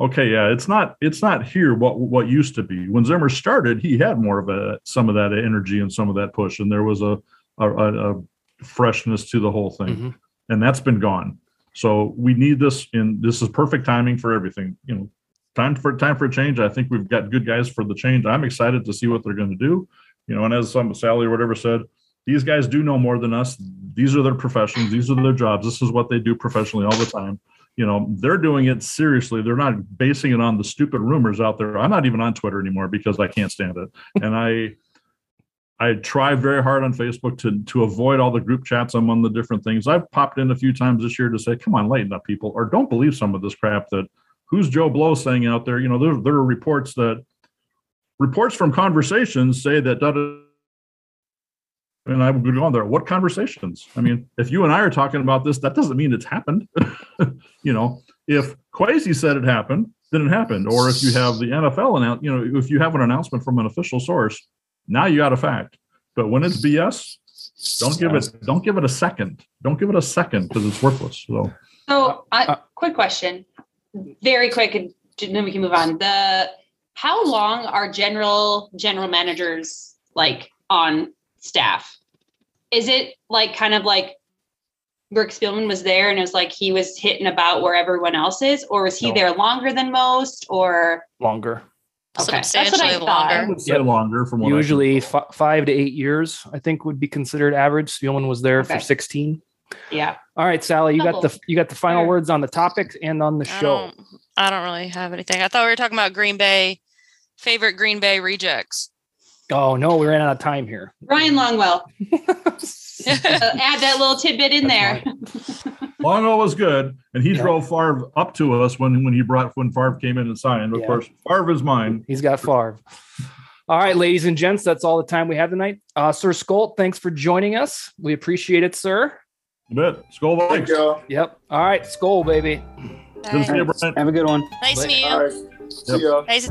okay, yeah, it's not it's not here what what used to be. When Zimmer started, he had more of a some of that energy and some of that push, and there was a a, a, freshness to the whole thing, Mhm. and that's been gone. So we need this, and this is perfect timing for everything. You know, time for time for a change. I think we've got good guys for the change. I'm excited to see what they're going to do. You know, and as some Sally or whatever said, these guys do know more than us. These are their professions. These are their jobs. This is what they do professionally all the time. You know, they're doing it seriously. They're not basing it on the stupid rumors out there. I'm not even on Twitter anymore because I can't stand it. And I I try very hard on Facebook to to avoid all the group chats among the different things. I've popped in a few times this year to say, "Come on, lighten up, people," or don't believe some of this crap that who's Joe Blow saying out there. You know, there there are reports that reports from conversations say that. Da, da, and I would go on there. What conversations? I mean, if you and I are talking about this, that doesn't mean it's happened. you know, if Kwesi said it happened, then it happened. Or if you have the NFL announce, you know, if you have an announcement from an official source, now you got a fact. But when it's BS, don't give it don't give it a second. Don't give it a second because it's worthless. So So, uh, quick question, very quick, and then we can move on. The how long are general general managers like on staff? Is it like kind of like Rick Spielman was there and it was like he was hitting about where everyone else is, or was he No. there longer than most? Or Longer. okay, that's what I Substantially thought. I longer. would say Yep. longer from what Usually can f- five to eight years, I think, would be considered average. Spielman was there Okay. for 16. Yeah. All right, Sally, you got the you got the final words on the topic and on the I show. don't, I don't really have anything. I thought we were talking about Green Bay, favorite Green Bay rejects. Oh no, we ran out of time here. Ryan Longwell, uh, add that little tidbit in there. That's Longo was good, and he Yeah. drove Favre up to us when when he brought when Favre came in and signed. Of Yeah. course, Favre is mine. He's got Favre. All right, ladies and gents, that's all the time we have tonight. Uh, sir Skolt, thanks for joining us. We appreciate it, sir. You bet. Skull Thank Vikes. y'all. Yep. All right, Skull, baby. Good to see you, Bryant. Have a good one. Nice to meet you. right. See y'all. Nice.